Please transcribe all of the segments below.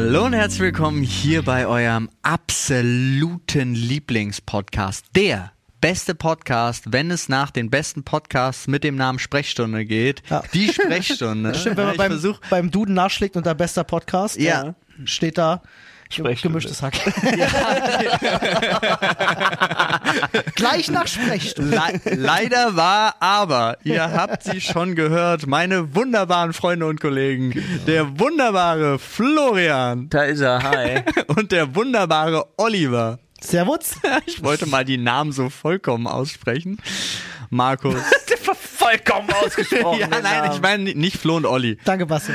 Hallo und herzlich willkommen hier bei eurem absoluten Lieblingspodcast. Der beste Podcast, wenn es nach den besten Podcasts mit dem Namen Sprechstunde geht. Ja. Die Sprechstunde. Stimmt, wenn man beim, beim Duden nachschlägt unter bester Podcast, Ja. äh, steht da Sprechstunde. gemischtes Hack. Gleich nach Sprechstunde. Le leider war aber, ihr habt sie schon gehört, meine wunderbaren Freunde und Kollegen, der wunderbare Florian Da ist er, hi. und der wunderbare Oliver. Servus. Ich wollte mal die Namen so vollkommen aussprechen. Markus. Vollkommen ausgesprochen. ja, nein, ich meine nicht Flo und Olli. Danke, Basti.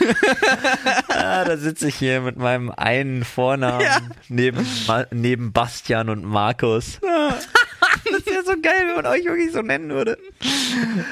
Ah, da sitze ich hier mit meinem einen Vornamen Ja. neben, neben Bastian und Markus. das wäre so geil, wenn man euch wirklich so nennen würde.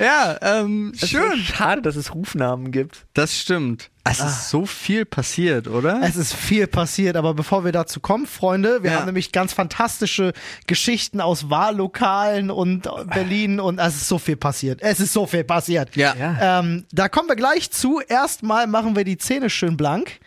Ja, ähm, schön. schade, dass es Rufnamen gibt. Das stimmt. Es ist so viel passiert, oder? Es ist viel passiert, aber bevor wir dazu kommen, Freunde, wir Ja. haben nämlich ganz fantastische Geschichten aus Wahllokalen und Berlin und es ist so viel passiert. Es ist so viel passiert. ja. Ja. Ähm, da kommen wir gleich zu. Erstmal machen wir die Zähne schön blank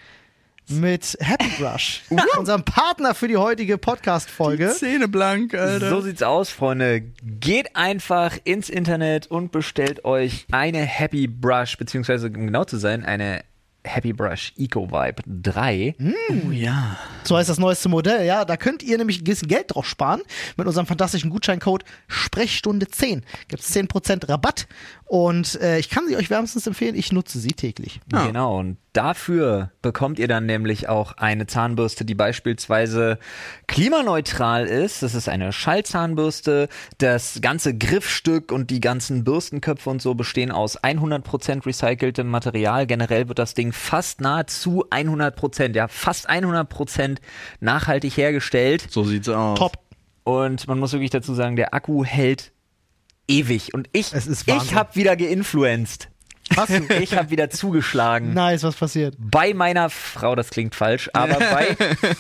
mit Happy Brush, unserem Partner für die heutige Podcast-Folge. Zähne blank, Alter. So sieht's aus, Freunde. Geht einfach ins Internet und bestellt euch eine Happy Brush, beziehungsweise um genau zu sein, eine Happy Brush Eco Vibe 3. oh, ja. So heißt das neueste Modell, ja. Da könnt ihr nämlich ein bisschen Geld drauf sparen. Mit unserem fantastischen Gutscheincode Sprechstunde 10 gibt es 10% Rabatt. Und äh, ich kann sie euch wärmstens empfehlen, ich nutze sie täglich. Ja. Genau, und dafür bekommt ihr dann nämlich auch eine Zahnbürste, die beispielsweise klimaneutral ist. Das ist eine Schallzahnbürste. Das ganze Griffstück und die ganzen Bürstenköpfe und so bestehen aus 100% recyceltem Material. Generell wird das Ding fast nahezu 100%, ja, fast 100% nachhaltig hergestellt. So sieht's aus. Top. Und man muss wirklich dazu sagen, der Akku hält ewig. Und ich, Es ist ich habe wieder geinfluenced. Hast du? Ich habe wieder zugeschlagen Nice, was passiert? bei meiner Frau, das klingt falsch, aber bei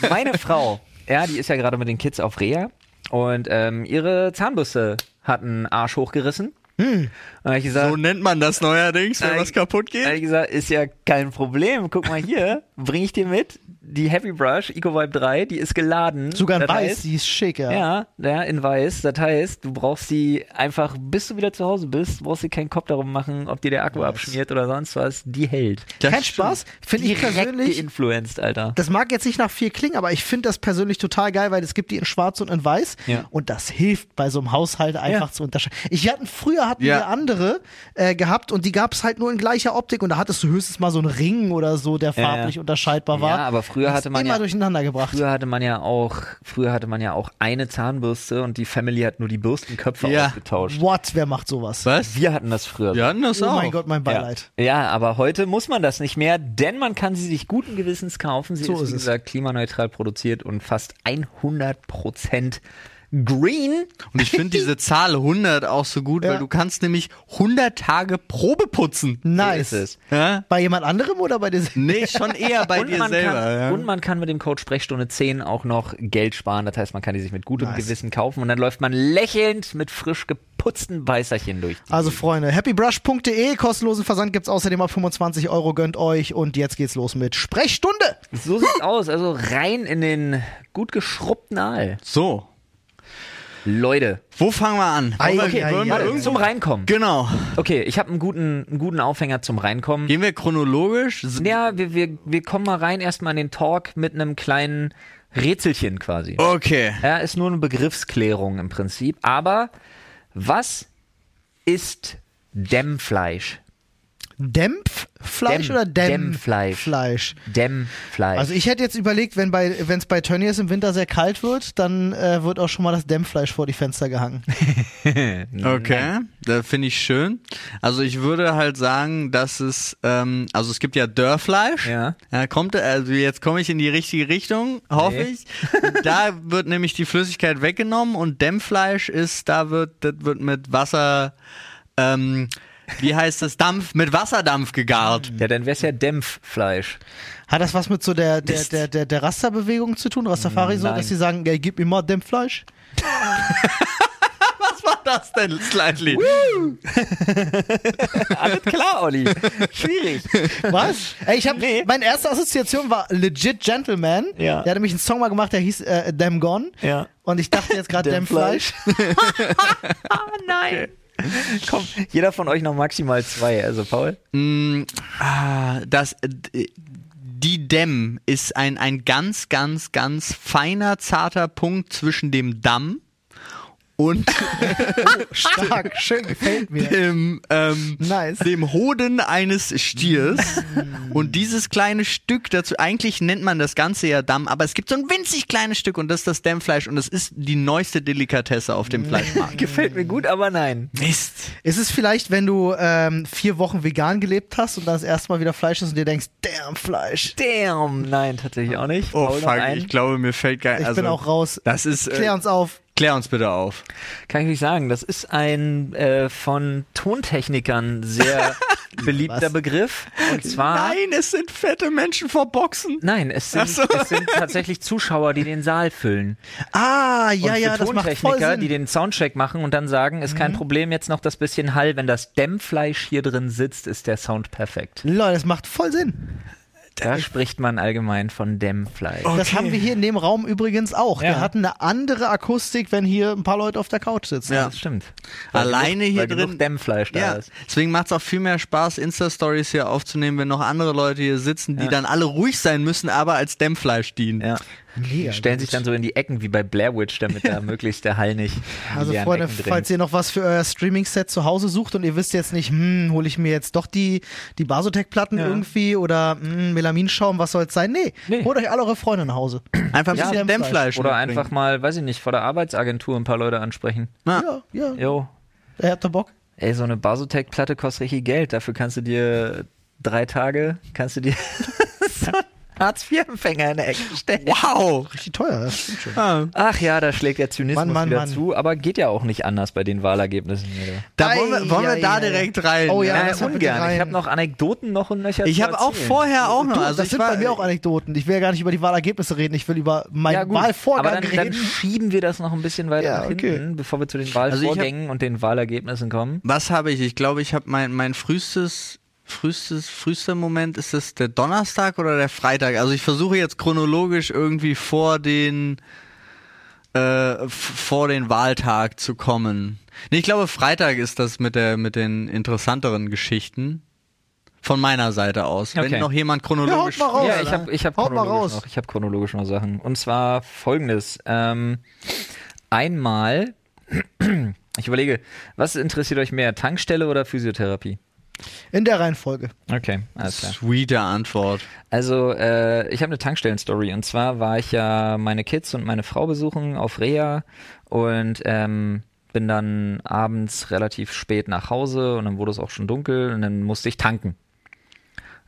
meine Frau, ja, die ist ja gerade mit den Kids auf Reha und ähm, ihre Zahnbürste hat einen Arsch hochgerissen. Ich gesagt, So nennt man das neuerdings, wenn was kaputt hab ich geht. gesagt, ist ja kein Problem. Guck mal hier, bring ich dir mit. Die Happy Brush Eco Vibe 3, die ist geladen. Sogar in Das weiß, heißt- die ist schick, ja. Ja, ja, in weiß. Das heißt, du brauchst die einfach, bis du wieder zu Hause bist, brauchst dir keinen Kopf darum machen, ob dir der Akku abschmiert oder sonst was. Die hält. Das Kein. Spaß, finde ich persönlich. geinfluenced, Alter. Das mag jetzt nicht nach viel klingen, aber ich finde das persönlich total geil, weil es gibt die in schwarz und in weiß Ja. und das hilft bei so einem Haushalt einfach Ja. zu unterscheiden. Ich hatten früher hatten Ja. wir andere äh, gehabt und die gab es halt nur in gleicher Optik und da hattest du höchstens mal so einen Ring oder so, der Ja, ja. farblich unterscheidbar war. Ja, aber früher hatte man immer ja- durcheinander gebracht. Früher hatte man ja auch, früher hatte man ja auch eine Zahnbürste und die Family hat nur die Bürstenköpfe Ja. ausgetauscht. What? Wer macht sowas? Was? Wir hatten das früher. Wir hatten das Oh auch. mein Gott, mein Ja. Beileid. ja, aber heute muss man das nicht mehr, denn man kann sie sich guten Gewissens kaufen. Sie So ist, ist wie es. gesagt, klimaneutral produziert und fast 100% green. Und ich finde diese Zahl 100 auch so gut, Ja. weil du kannst nämlich 100 Tage Probe putzen. Nice. So ist es. Ja? Bei jemand anderem oder bei dir? Nee, schon eher bei und, dir man selber. kann, ja. und man kann mit dem Code Sprechstunde 10 auch noch Geld sparen. Das heißt, man kann die sich mit gutem Nice. Gewissen kaufen und dann läuft man lächelnd mit frisch geputzten Beißerchen durch. Also Freunde, happybrush.de, kostenlosen Versand gibt's außerdem ab 25 Euro, gönnt euch und jetzt geht's los mit Sprechstunde. So sieht's aus. Also rein in den gut geschrubbten Aal. So, Leute, wo fangen wir an? Ei, Wollen wir- ei, wollen wir ei. zum Reinkommen. Genau. Okay, ich habe einen guten, einen guten Aufhänger zum Reinkommen. Gehen wir chronologisch? Ja, wir, wir, wir kommen mal rein erstmal in den Talk mit einem kleinen Rätselchen quasi. Okay. Ja, ist nur eine Begriffsklärung im Prinzip. Aber was ist Dämmfleisch? Dämpffleisch Dämm- oder Dämm Dämmfleisch. Fleisch? Dämmfleisch. Also ich hätte jetzt überlegt, wenn bei wenn es bei Tönnies im Winter sehr kalt wird, dann äh, wird auch schon mal das Dämmfleisch vor die Fenster gehangen. Okay, da finde ich schön. Also ich würde halt sagen, dass es, ähm, also es gibt ja Dörrfleisch. Ja. ja kommt, also jetzt komme ich in die richtige Richtung, hoffe Nee. ich. da wird nämlich die Flüssigkeit weggenommen und Dämmfleisch ist, da wird, das wird mit Wasser, ähm, wie heißt das, Dampf, mit Wasserdampf gegart. ja, dann wär's ja Dämpffleisch. Hat das was mit so der der der der, der Rasta-Bewegung zu tun, Rastafari so, Nein. dass sie sagen, ja, gib mir mal Dämmfleisch? Was war das denn, Slightly? Alles klar, Olli. Schwierig. Was? Ey, ich hab, Nee. meine erste Assoziation war Legit Gentleman. Ja. Der hat nämlich einen Song mal gemacht, der hieß äh, Damn Gone. Ja. Und ich dachte jetzt gerade Damn Damn Fleisch. Ah, nein. Komm, jeder von euch noch maximal zwei. Also, Paul? Mm, ah, das, äh, die Dämm ist ein, ein ganz, ganz, ganz feiner, zarter Punkt zwischen dem Damm und Stark, schön, gefällt mir. dem, ähm, Nice. dem Hoden eines Stiers. und dieses kleine Stück dazu, eigentlich nennt man das Ganze ja Damm, aber es gibt so ein winzig kleines Stück und das ist das Dämmfleisch und das ist die neueste Delikatesse auf dem Fleischmarkt. Gefällt mir gut, aber nein. Mist. Ist es vielleicht, wenn du ähm, vier Wochen vegan gelebt hast und dann das erste Mal wieder Fleisch isst und dir denkst, damn Fleisch. Damn. Nein, tatsächlich auch nicht. Oh Paul fuck, ich glaube, mir fällt gar Ich also, bin auch raus. Das ist. Äh, Klär uns auf. Klär uns bitte auf. Kann ich nicht sagen. Das ist ein äh, von Tontechnikern sehr beliebter Was? Begriff. Und zwar. Nein, es sind fette Menschen vor Boxen. Nein, es sind, so. es sind tatsächlich Zuschauer, die den Saal füllen. Ah, ja, ja, das macht voll Tontechniker, Sinn. Mhm. die den Soundcheck machen und dann sagen, ist kein Problem, jetzt noch das bisschen Hall, wenn das Dämmfleisch hier drin sitzt, ist der Sound perfekt. Leute, das macht voll Sinn. Da spricht man allgemein von Dämmfleisch. Das haben wir hier in dem Raum übrigens auch. Ja. Wir hatten eine andere Akustik, wenn hier ein paar Leute auf der Couch sitzen. Ja. Das stimmt. Alleine genug, hier weil drin- genug Dämmfleisch da Ja, ist. deswegen macht es auch viel mehr Spaß, Insta-Stories hier aufzunehmen, wenn noch andere Leute hier sitzen, die Ja. dann alle ruhig sein müssen, aber als Dämmfleisch dienen. Ja. Mega Stellen gut. sich dann so in die Ecken wie bei Blair Witch, damit da möglichst der Hall nicht. Also Freunde, falls ihr noch was für euer Streaming-Set zu Hause sucht und ihr wisst jetzt nicht, hm, hole ich mir jetzt doch die, die Basotec-Platten Ja. irgendwie oder hm, Melaminschaum, was soll's sein? Nee, Nee. holt euch alle eure Freunde nach Hause. Einfach ein Ja, bisschen Dämmfleisch. Dämmfleisch. Oder mitbringen. einfach mal, weiß ich nicht, vor der Arbeitsagentur ein paar Leute ansprechen. Ja. Ja, ja, Jo, er hat da Bock. ey, so eine Basotec-Platte kostet richtig Geld. Dafür kannst du dir drei Tage, kannst du dir so Hartz-IV-Empfänger in der Ecke stellen. Wow. Richtig teuer, das stimmt schon. Ah, Ach ja, da schlägt der Zynismus Mann, Mann, wieder Mann. zu, aber geht ja auch nicht anders bei den Wahlergebnissen. Da wollen wir, wollen wir Ei, da ei, ei. direkt rein. Oh ja, ne? Ja, bitte ungern. rein. Ich habe noch Anekdoten noch und nöcher Ich habe auch vorher auch noch. Du, also das sind war, bei mir auch Anekdoten. Ich will ja gar nicht über die Wahlergebnisse reden, ich will über meinen Ja, Wahlvorgang aber dann, dann reden. schieben wir das noch ein bisschen weiter Ja, nach okay. hinten, bevor wir zu den Also ich hab- Wahlvorgängen und den Wahlergebnissen kommen. Was habe ich? Ich glaube, ich habe mein, mein frühestes, frühestes, frühester Moment, ist das der Donnerstag oder der Freitag? Also ich versuche jetzt chronologisch irgendwie vor den, äh, vor den Wahltag zu kommen. Nee, ich glaube, Freitag ist das mit der, mit den interessanteren Geschichten. Von meiner Seite aus. Okay. Wenn noch jemand Ja, haut chronologisch. mal raus. ja, ich habe ich hab Haut chronologisch noch, ich habe chronologisch noch Sachen. Und zwar folgendes. Ähm, einmal, ich überlege, was interessiert euch mehr, Tankstelle oder Physiotherapie? In der Reihenfolge. Okay, alles klar. Sweete Antwort. Also, äh, ich habe eine Tankstellen-Story. Und zwar war ich ja meine Kids und meine Frau besuchen auf Reha und ähm, bin dann abends relativ spät nach Hause und dann wurde es auch schon dunkel und dann musste ich tanken.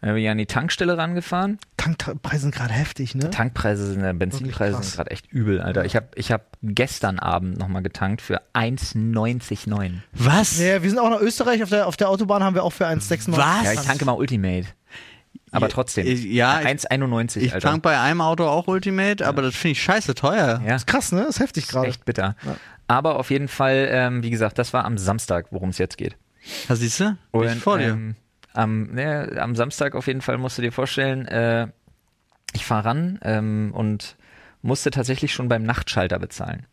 Dann bin ich an die Tankstelle rangefahren. Tankpreise sind gerade heftig, ne? Tankpreise sind, äh, Benzinpreise sind gerade echt übel, Alter. Ich habe ich hab gestern Abend nochmal getankt für 1,99. Was? Ja, wir sind auch nach Österreich, auf der, auf der Autobahn haben wir auch für 1,96. Was? Ja, ich tanke mal Ultimate. Aber trotzdem. ich- ja, ich- 1,91, Ich Alter. tank bei einem Auto auch Ultimate, aber das finde ich scheiße teuer. ja. ist krass, ne? Das ist heftig Ist gerade. echt bitter. Ja. Aber auf jeden Fall, ähm, wie gesagt, das war am Samstag, worum es jetzt geht. Was siehst du? Bin ich vor dir. Ähm, am, ne, am Samstag auf jeden Fall musst du dir vorstellen, äh, ich fahre ran ähm, und musste tatsächlich schon beim Nachtschalter bezahlen.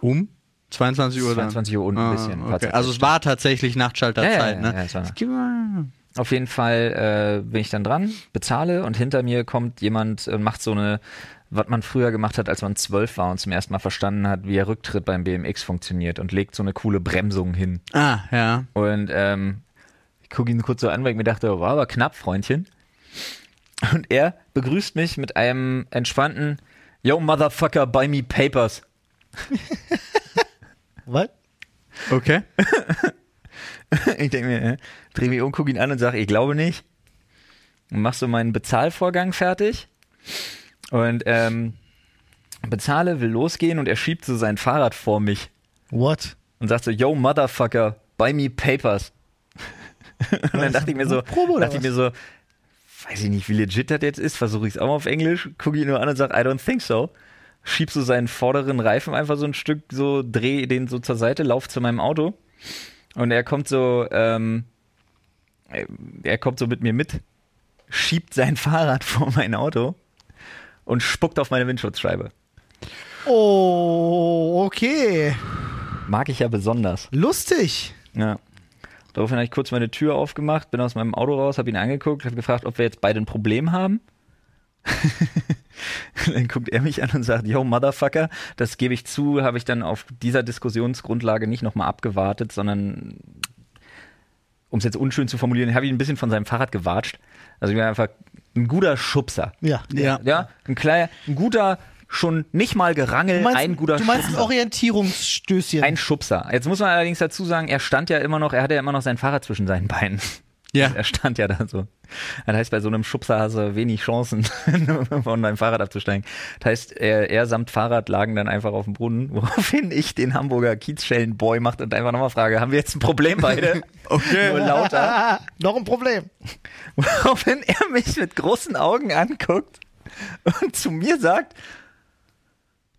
Um? 22 Uhr dann? 22 Uhr und ein Ah, bisschen. okay. Also es war tatsächlich Nachtschalterzeit, Ja, ja, ja, ne? ja, mal- Auf jeden Fall äh, bin ich dann dran, bezahle und hinter mir kommt jemand und macht so eine, was man früher gemacht hat, als man zwölf war und zum ersten Mal verstanden hat, wie der Rücktritt beim BMX funktioniert und legt so eine coole Bremsung hin. Ah, ja. Und ähm, gucke ihn kurz so an, weil ich mir dachte, war aber knapp, Freundchen. Und er begrüßt mich mit einem entspannten Yo, Motherfucker, buy me papers. Was? Okay. Ich denke mir, äh, dreh mich um, gucke ihn an und sage, ich glaube nicht. Und mach so meinen Bezahlvorgang fertig. Und ähm, bezahle, will losgehen und er schiebt so sein Fahrrad vor mich What? und sagt so, yo, Motherfucker, buy me papers. und dann dachte ich mir so, dachte ich mir so, weiß ich nicht, wie legit das jetzt ist, versuche ich es auch mal auf Englisch, gucke ihn nur an und sage, I don't think so. schieb so seinen vorderen Reifen einfach so ein Stück, so dreh den so zur Seite, lauf zu meinem Auto und er kommt so, ähm, er kommt so mit mir mit, schiebt sein Fahrrad vor mein Auto und spuckt auf meine Windschutzscheibe. Oh, okay. Mag ich ja besonders. Lustig. Ja. Daraufhin habe ich kurz meine Tür aufgemacht, bin aus meinem Auto raus, habe ihn angeguckt, habe gefragt, ob wir jetzt beide ein Problem haben. dann guckt er mich an und sagt, yo, Motherfucker, das gebe ich zu, habe ich dann auf dieser Diskussionsgrundlage nicht nochmal abgewartet, sondern, um es jetzt unschön zu formulieren, habe ich ein bisschen von seinem Fahrrad gewatscht. Also ich bin einfach ein guter Schubser. Ja. Ja. Ja, ein kleiner, ein guter, schon nicht mal gerangel, Du meinst, ein guter du meinst ein Schubser. Orientierungsstößchen. Ein Schubser. Jetzt muss man allerdings dazu sagen, er stand ja immer noch, er hatte ja immer noch sein Fahrrad zwischen seinen Beinen. Ja. Er stand ja da so. Das heißt, bei so einem Schubser hast du wenig Chancen, von deinem Fahrrad abzusteigen. Das heißt, er, er samt Fahrrad lagen dann einfach auf dem Brunnen, woraufhin ich den Hamburger Kiezschellenboy macht und einfach nochmal frage, haben wir jetzt ein Problem beide? Okay. Nur lauter. Noch ein Problem. Woraufhin er mich mit großen Augen anguckt und zu mir sagt,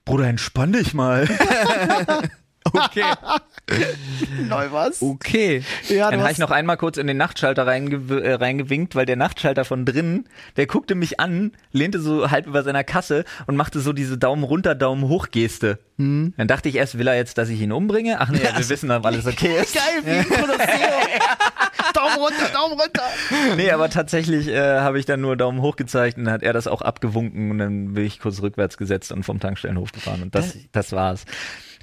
Bruder, entspann dich mal. Okay. Neu was? Okay. Ja, Dann habe ich noch einmal kurz in den Nachtschalter reingew äh, reingewinkt, weil der Nachtschalter von drinnen, der guckte mich an, lehnte so halb über seiner Kasse und machte so diese Daumen runter, Daumen hoch Geste. Dann dachte ich erst, will er jetzt, dass ich ihn umbringe? Ach nee, wir wissen, ob alles okay ist. Geil, wie ein Kolosseum. Daumen runter, Daumen runter. Nee, aber tatsächlich äh, habe ich dann nur Daumen hoch gezeigt und dann hat er das auch abgewunken und dann bin ich kurz rückwärts gesetzt und vom Tankstellenhof gefahren und das, das war's.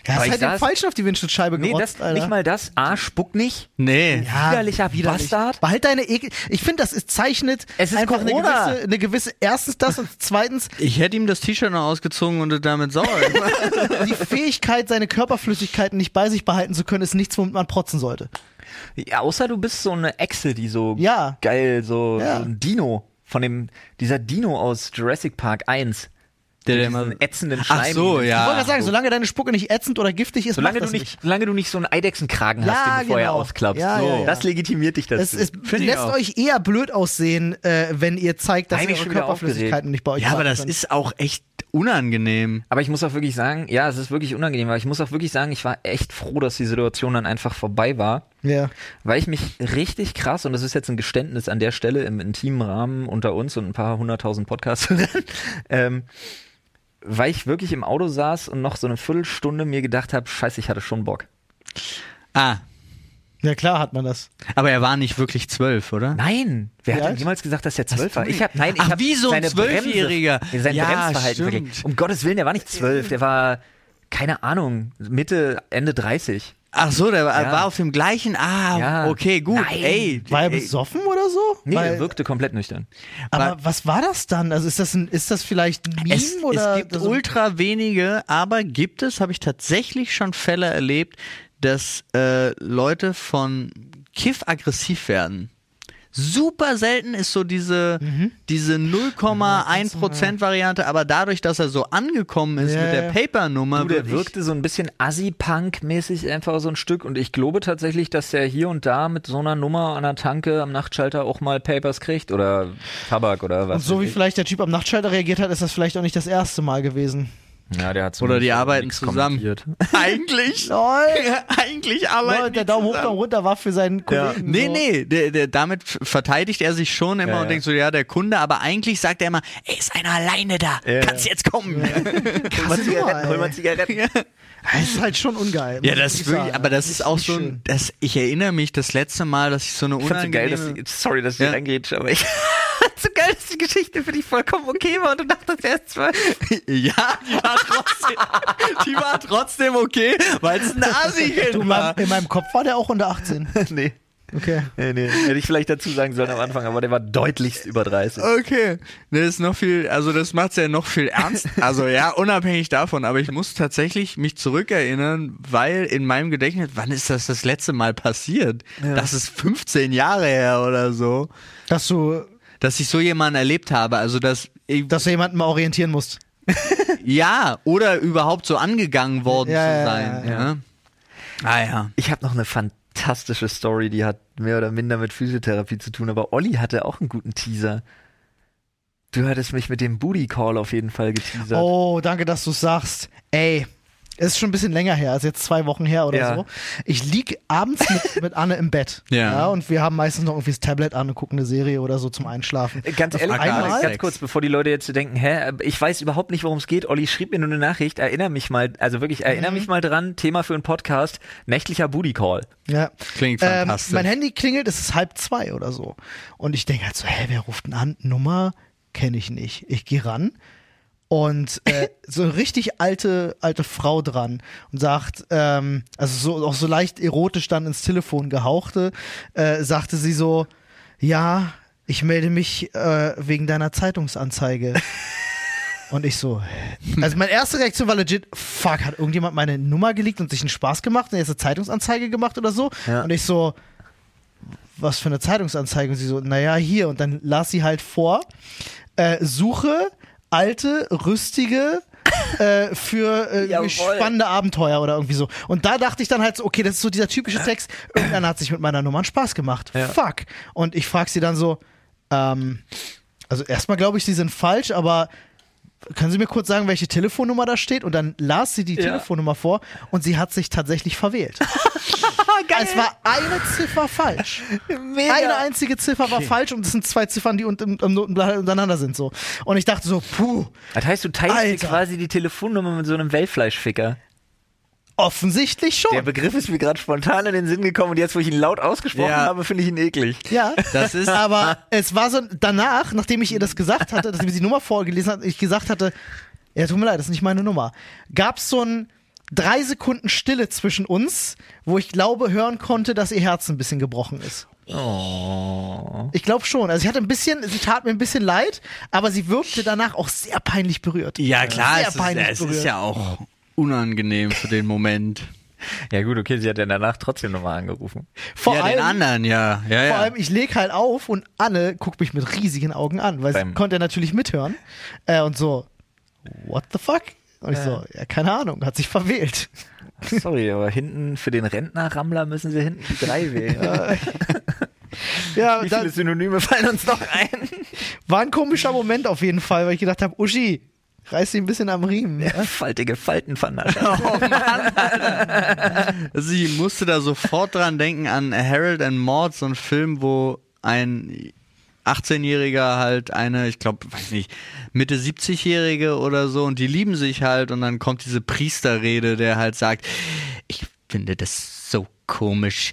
Ja, Aber hast ich halt den saß- Falschen auf die Windschutzscheibe Nee, gerotzt, das, Alter. nicht mal das. A, spuck nicht. Nee. Ja, widerlicher widerlich. Bastard. Behalt deine Ekel. Ich finde, das ist zeichnet Es ist einfach eine gewisse, eine gewisse, erstens das und zweitens Ich hätte ihm das T-Shirt noch ausgezogen und damit sauer gemacht. die Fähigkeit, seine Körperflüssigkeiten nicht bei sich behalten zu können, ist nichts, womit man protzen sollte. Ja, außer du bist so eine Echse, die so Ja. geil, so, Ja. so ein Dino. Von dem, dieser Dino aus Jurassic Park 1. Der, der immer. ätzenden Schleim. Ach so, Ich ja. wollte gerade sagen, solange deine Spucke nicht ätzend oder giftig ist, Solange du das nicht, solange du nicht so einen Eidechsenkragen Ja, hast, den du vorher genau. ausklappst. Ja, so. ja, ja. Das legitimiert dich Es, dazu. es ich lässt auch. euch eher blöd aussehen, äh, wenn ihr zeigt, dass Nein, ihr ich eure Körperflüssigkeiten nicht bei euch Ja, aber das könnt. ist auch echt unangenehm. Aber ich muss auch wirklich sagen, ja, es ist wirklich unangenehm, aber ich muss auch wirklich sagen, ich war echt froh, dass die Situation dann einfach vorbei war, Ja. weil ich mich richtig krass, und das ist jetzt ein Geständnis an der Stelle im intimen Rahmen unter uns und ein paar hunderttausend Podcasts, ähm, weil ich wirklich im Auto saß und noch so eine Viertelstunde mir gedacht habe, scheiße, ich hatte schon Bock. Ah, ja, klar hat man das. aber er war nicht wirklich zwölf, oder? Nein, wer Wie hat denn jemals gesagt, dass er zwölf war? Ich hab, nein, ich Ach, hab wie so ein seine Zwölfjähriger. Bremse, sein Ja, Bremsverhalten stimmt. Um Gottes Willen, der war nicht zwölf, der war, keine Ahnung, Mitte, Ende 30. Ach so, der war, Ja. war auf dem gleichen. Ah, Ja. okay, gut. Nein. Ey, War er ey, besoffen oder so? Nee, Weil, der wirkte komplett nüchtern. aber was war das dann? Also ist das ein, ist das vielleicht ein Meme es, oder es gibt ultra wenige, aber gibt es, habe ich tatsächlich schon Fälle erlebt, dass äh, Leute von Kiff aggressiv werden. Super selten ist so diese, Mhm. diese 0,1% Variante, aber dadurch, dass er so angekommen ist Ja, mit der. Paper-Nummer, der wirkte so ein bisschen Assi-Punk-mäßig einfach so ein Stück und ich glaube tatsächlich, dass er hier und da mit so einer Nummer an der Tanke am Nachtschalter auch mal Papers kriegt oder Tabak oder was. Und so wie ich. vielleicht der Typ am Nachtschalter reagiert hat, ist das vielleicht auch nicht das erste Mal gewesen. Ja, der hat Oder die arbeiten zusammen. Eigentlich, eigentlich arbeiten die der Daumen hoch. Daumen runter war für seinen Ja. Kollegen. Nee, so. nee, der, der, damit verteidigt er sich schon immer Ja, und ja. denkt so, ja, der Kunde, aber eigentlich sagt er immer, ey, ist einer alleine da, Ja, kannst jetzt kommen. Hol mal Zigaretten, hol mal Zigaretten. Das ist halt schon ungeil. Ja, das ich ist wirklich, sagen. aber das ist auch so ein, das, ich erinnere mich das letzte Mal, dass ich so eine Ich fand's so geil, unangenehme... dass die, sorry, dass ich Ja. ja. reingrätsche, aber ich so geil, dass die Geschichte für dich vollkommen okay war und du dachtest erst zwölf. ja, die war trotzdem, die war trotzdem okay, weil es ein Du, Asi-Kind in, war. meinem, in meinem Kopf war der auch unter 18. nee. Okay. Nee, nee, hätte ich vielleicht dazu sagen sollen am Anfang, aber der war deutlichst über 30. Okay, das ist noch viel, also das macht's ja noch viel ernst. Also ja, unabhängig davon, aber ich muss tatsächlich mich zurückerinnern, weil in meinem Gedächtnis, wann ist das das letzte Mal passiert? Das ist 15 Jahre her oder so, Dass du, dass ich so jemanden erlebt habe. Also dass ich, dass du jemanden mal orientieren musst. ja oder überhaupt so angegangen worden Ja, zu ja, sein. ja, Ja, Ah ja. Ich habe noch eine fantastische Story, die hat mehr oder minder mit Physiotherapie zu tun, aber Olli hatte auch einen guten Teaser. Du hattest mich mit dem Booty Call auf jeden Fall geteasert. Oh, danke, dass du sagst. Ey, es ist schon ein bisschen länger her, also jetzt zwei Wochen her oder Ja. so. Ich lieg abends mit, mit Anne im Bett. Ja. Und wir haben meistens noch irgendwie das Tablet an und gucken eine Serie oder so zum Einschlafen. Äh, Ganz ehrlich, einmal- ganz kurz, bevor die Leute jetzt denken, hä, ich weiß überhaupt nicht, worum es geht. Olli schrieb mir nur eine Nachricht, erinnere mich mal, also wirklich, erinnere Mhm. mich mal dran, Thema für einen Podcast, nächtlicher Booty Call. Ja. Klingt Ähm, fantastisch. mein Handy klingelt, es ist halb zwei oder so. Und ich denke halt so, hä, wer ruft denn an? Nummer kenne ich nicht. Ich gehe ran und äh, so eine richtig alte, alte Frau dran und sagt, ähm, also so, auch so leicht erotisch dann ins Telefon gehauchte, äh, sagte sie so, ja, ich melde mich äh, wegen deiner Zeitungsanzeige. Und ich so, also meine erste Reaktion war legit, fuck, hat irgendjemand meine Nummer geleakt und sich einen Spaß gemacht und jetzt eine Zeitungsanzeige gemacht oder so? Ja. Und ich so, was für eine Zeitungsanzeige? Und sie so, naja, hier. Und dann las sie halt vor, äh, suche alte, rüstige, äh, für äh, spannende Abenteuer oder irgendwie so. Und da dachte ich dann halt so, okay, das ist so dieser typische Text, irgendeiner hat sich mit meiner Nummer Spaß gemacht. Ja. Fuck. Und ich frage sie dann so, ähm, also erstmal glaube ich, sie sind falsch, aber können Sie mir kurz sagen, welche Telefonnummer da steht? Und dann las sie die Ja. Telefonnummer vor und sie hat sich tatsächlich verwählt. Es war eine Ziffer falsch. Eine einzige Ziffer war falsch und es sind zwei Ziffern, die unten im Notenblatt untereinander sind so. Und ich dachte so, puh, Das heißt, du teilst dir Alter. quasi die Telefonnummer mit so einem Wellfleischficker. offensichtlich schon. Der Begriff ist mir gerade spontan in den Sinn gekommen und jetzt, wo ich ihn laut ausgesprochen Ja. habe, finde ich ihn eklig. Ja, Das ist- aber es war so danach, nachdem ich ihr das gesagt hatte, dass sie mir die Nummer vorgelesen hat, ich gesagt hatte, ja, tut mir leid, das ist nicht meine Nummer. Gab es so ein drei Sekunden Stille zwischen uns, wo ich glaube hören konnte, dass ihr Herz ein bisschen gebrochen ist. Oh. Ich glaube schon. Also sie hatte ein bisschen, sie tat mir ein bisschen leid, aber sie wirkte danach auch sehr peinlich berührt. ja, klar, sehr es, peinlich ist, es berührt. ist ja auch unangenehm für den Moment. Ja gut, okay, sie hat ja danach trotzdem nochmal angerufen. Vor ja, allem, den anderen, ja. ja, ja. Vor allem, ich leg halt auf und Anne guckt mich mit riesigen Augen an, weil sie Beim- konnte natürlich mithören. Äh, und so, what the fuck? Und ich so, ja, keine Ahnung, hat sich verwählt. Sorry, aber hinten für den Rentnerrammler müssen sie hinten die drei wählen. Ja, Wie da, viele Synonyme fallen uns noch ein? war ein komischer Moment auf jeden Fall, weil ich gedacht habe, Uschi, reiß dich ein bisschen am Riemen. Ja? Faltige Faltenvernascher. Also ich musste da sofort dran denken an Harold and Maude, so ein Film, wo ein 18-Jähriger halt eine, ich glaube, weiß nicht, Mitte 70-Jährige oder so und die lieben sich halt und dann kommt diese Priesterrede, der halt sagt, ich finde das so komisch.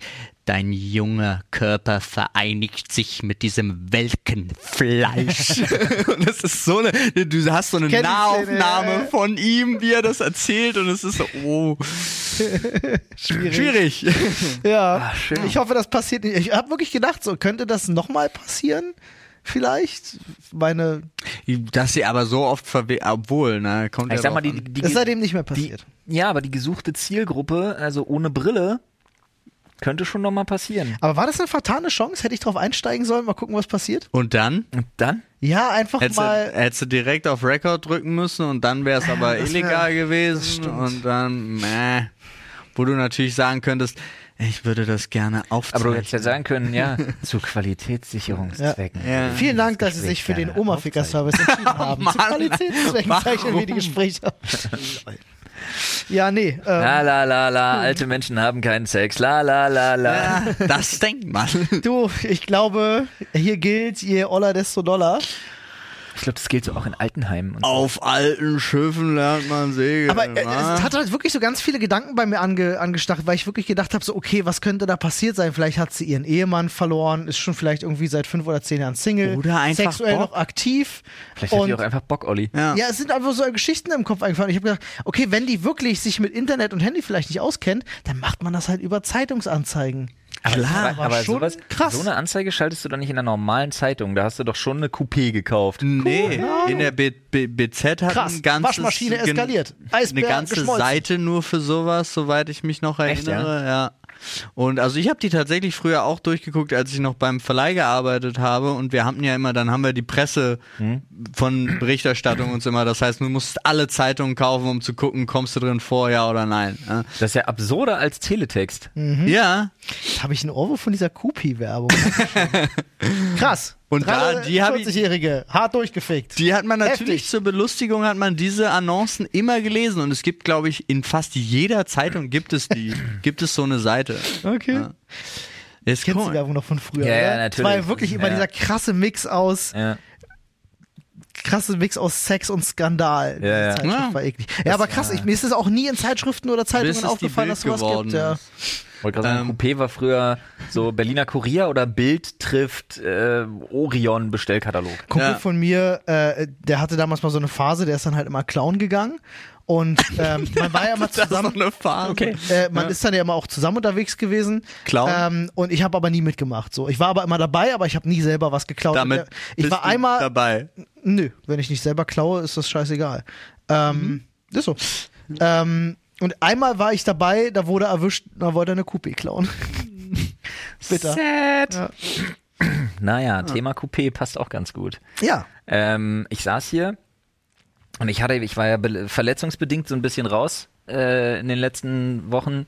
Dein junger Körper vereinigt sich mit diesem welken Fleisch. und es ist so eine, du hast so eine kenn die Szene, Nahaufnahme von ihm, wie er das erzählt und es ist so, oh, Schwierig. schwierig. Ja, Ah, schön. ich hoffe, das passiert nicht. Ich habe wirklich gedacht, so könnte das nochmal passieren? Vielleicht? Meine, Dass sie aber so oft verwe obwohl, ne, kommt Ich ja sag mal, die, an. die, ist die, seitdem nicht mehr die, passiert. ja, aber die gesuchte Zielgruppe, also ohne Brille, könnte schon nochmal passieren. Aber war das eine vertane Chance? Hätte ich drauf einsteigen sollen? Mal gucken, was passiert? Und dann Und dann? Ja, einfach hättest du, mal. hättest du direkt auf Record drücken müssen und dann wäre es aber das wär- illegal das gewesen und dann, meh, wo du natürlich sagen könntest, ich würde das gerne Aber aufzeichnen. du hättest ja sagen können, ja, zu Qualitätssicherungszwecken. Ja. Ja. Vielen Dank, dass Sie sich für den Oma-Ficker-Service entschieden haben. Zu Mann. Qualitätszwecken zeichnen wir die Gespräche. Ja, nee. Ähm, La la la la, alte Menschen haben keinen Sex. La la la la. ja, das denkt man. du, ich glaube, hier gilt, je Oller, desto Dollar. Ich glaube, das gilt so auch in Altenheimen. Und so. Auf alten Schiffen lernt man segeln. Aber äh, es hat halt wirklich so ganz viele Gedanken bei mir ange, angestachelt, weil ich wirklich gedacht habe, so, okay, was könnte da passiert sein? Vielleicht hat sie ihren Ehemann verloren, ist schon vielleicht irgendwie seit fünf oder zehn Jahren Single, Oder einfach sexuell Bock. noch aktiv. Vielleicht hat die und auch einfach Bock, Olli. ja. Ja, es sind einfach so Geschichten im Kopf eingefallen. Ich habe gedacht, okay, wenn die wirklich sich mit Internet und Handy vielleicht nicht auskennt, dann macht man das halt über Zeitungsanzeigen. Klar, aber, aber sowas, krass. so eine Anzeige schaltest du doch nicht in der normalen Zeitung. Da hast du doch schon eine Coupé gekauft. Nee, in der B B BZ hat Krass, ein ganzes, Waschmaschine eskaliert. Eisbär eine ganze. Seite nur für sowas, soweit ich mich noch Echt, erinnere. ja? Und also ich habe die tatsächlich früher auch durchgeguckt, als ich noch beim Verleih gearbeitet habe. Und wir hatten ja immer, dann haben wir die Presse Hm? von Berichterstattung uns immer. Das heißt, du musst alle Zeitungen kaufen, um zu gucken, kommst du drin vor, ja oder nein. Ja, Das ist ja absurder als Teletext. Mhm. ja habe ich einen Ohrwurf von dieser Kupi-Werbung. Krass. Und da, die habe ich, 40-Jährige, hart durchgefickt. die hat man natürlich Heftig. zur Belustigung hat man diese Annoncen immer gelesen und es gibt, glaube ich, in fast jeder Zeitung gibt es die, gibt es so eine Seite. Okay. Ja. Jetzt Kennst du die Werbung noch von früher? Ja, ja, natürlich. Es war ja wirklich immer Ja. dieser krasse Mix aus, Ja. krasse Mix aus Sex und Skandal. Ja, ja. Zeitschrift Ja. war eklig. Ja, aber krass, ich, mir ist es auch nie in Zeitschriften oder Zeitungen aufgefallen, dass sowas gibt. Ja. ist. Wollte gerade sagen, Ähm, Coupé war früher so Berliner Kurier oder Bild trifft äh, Orion Bestellkatalog. Kumpel Ja. von mir, äh, der hatte damals mal so eine Phase, der ist dann halt immer Clown gegangen. Und ähm, man war ja immer Das ist zusammen. noch eine Phase. Okay. Äh, man ist dann ja immer auch zusammen unterwegs gewesen. Clown? Ähm, und ich habe aber nie mitgemacht. So, ich war aber immer dabei, aber ich habe nie selber was geklaut. Damit ich bist war du einmal. dabei. Nö, wenn ich nicht selber klaue, ist das scheißegal. Ähm, Ist so. Ähm, und einmal war ich dabei, da wurde erwischt, da wollte er eine Coupé klauen. Bitter. Sad. Ja. Naja, Thema Coupé passt auch ganz gut. Ja. Ähm, ich saß hier und ich hatte, ich war ja be- verletzungsbedingt so ein bisschen raus äh, in den letzten Wochen.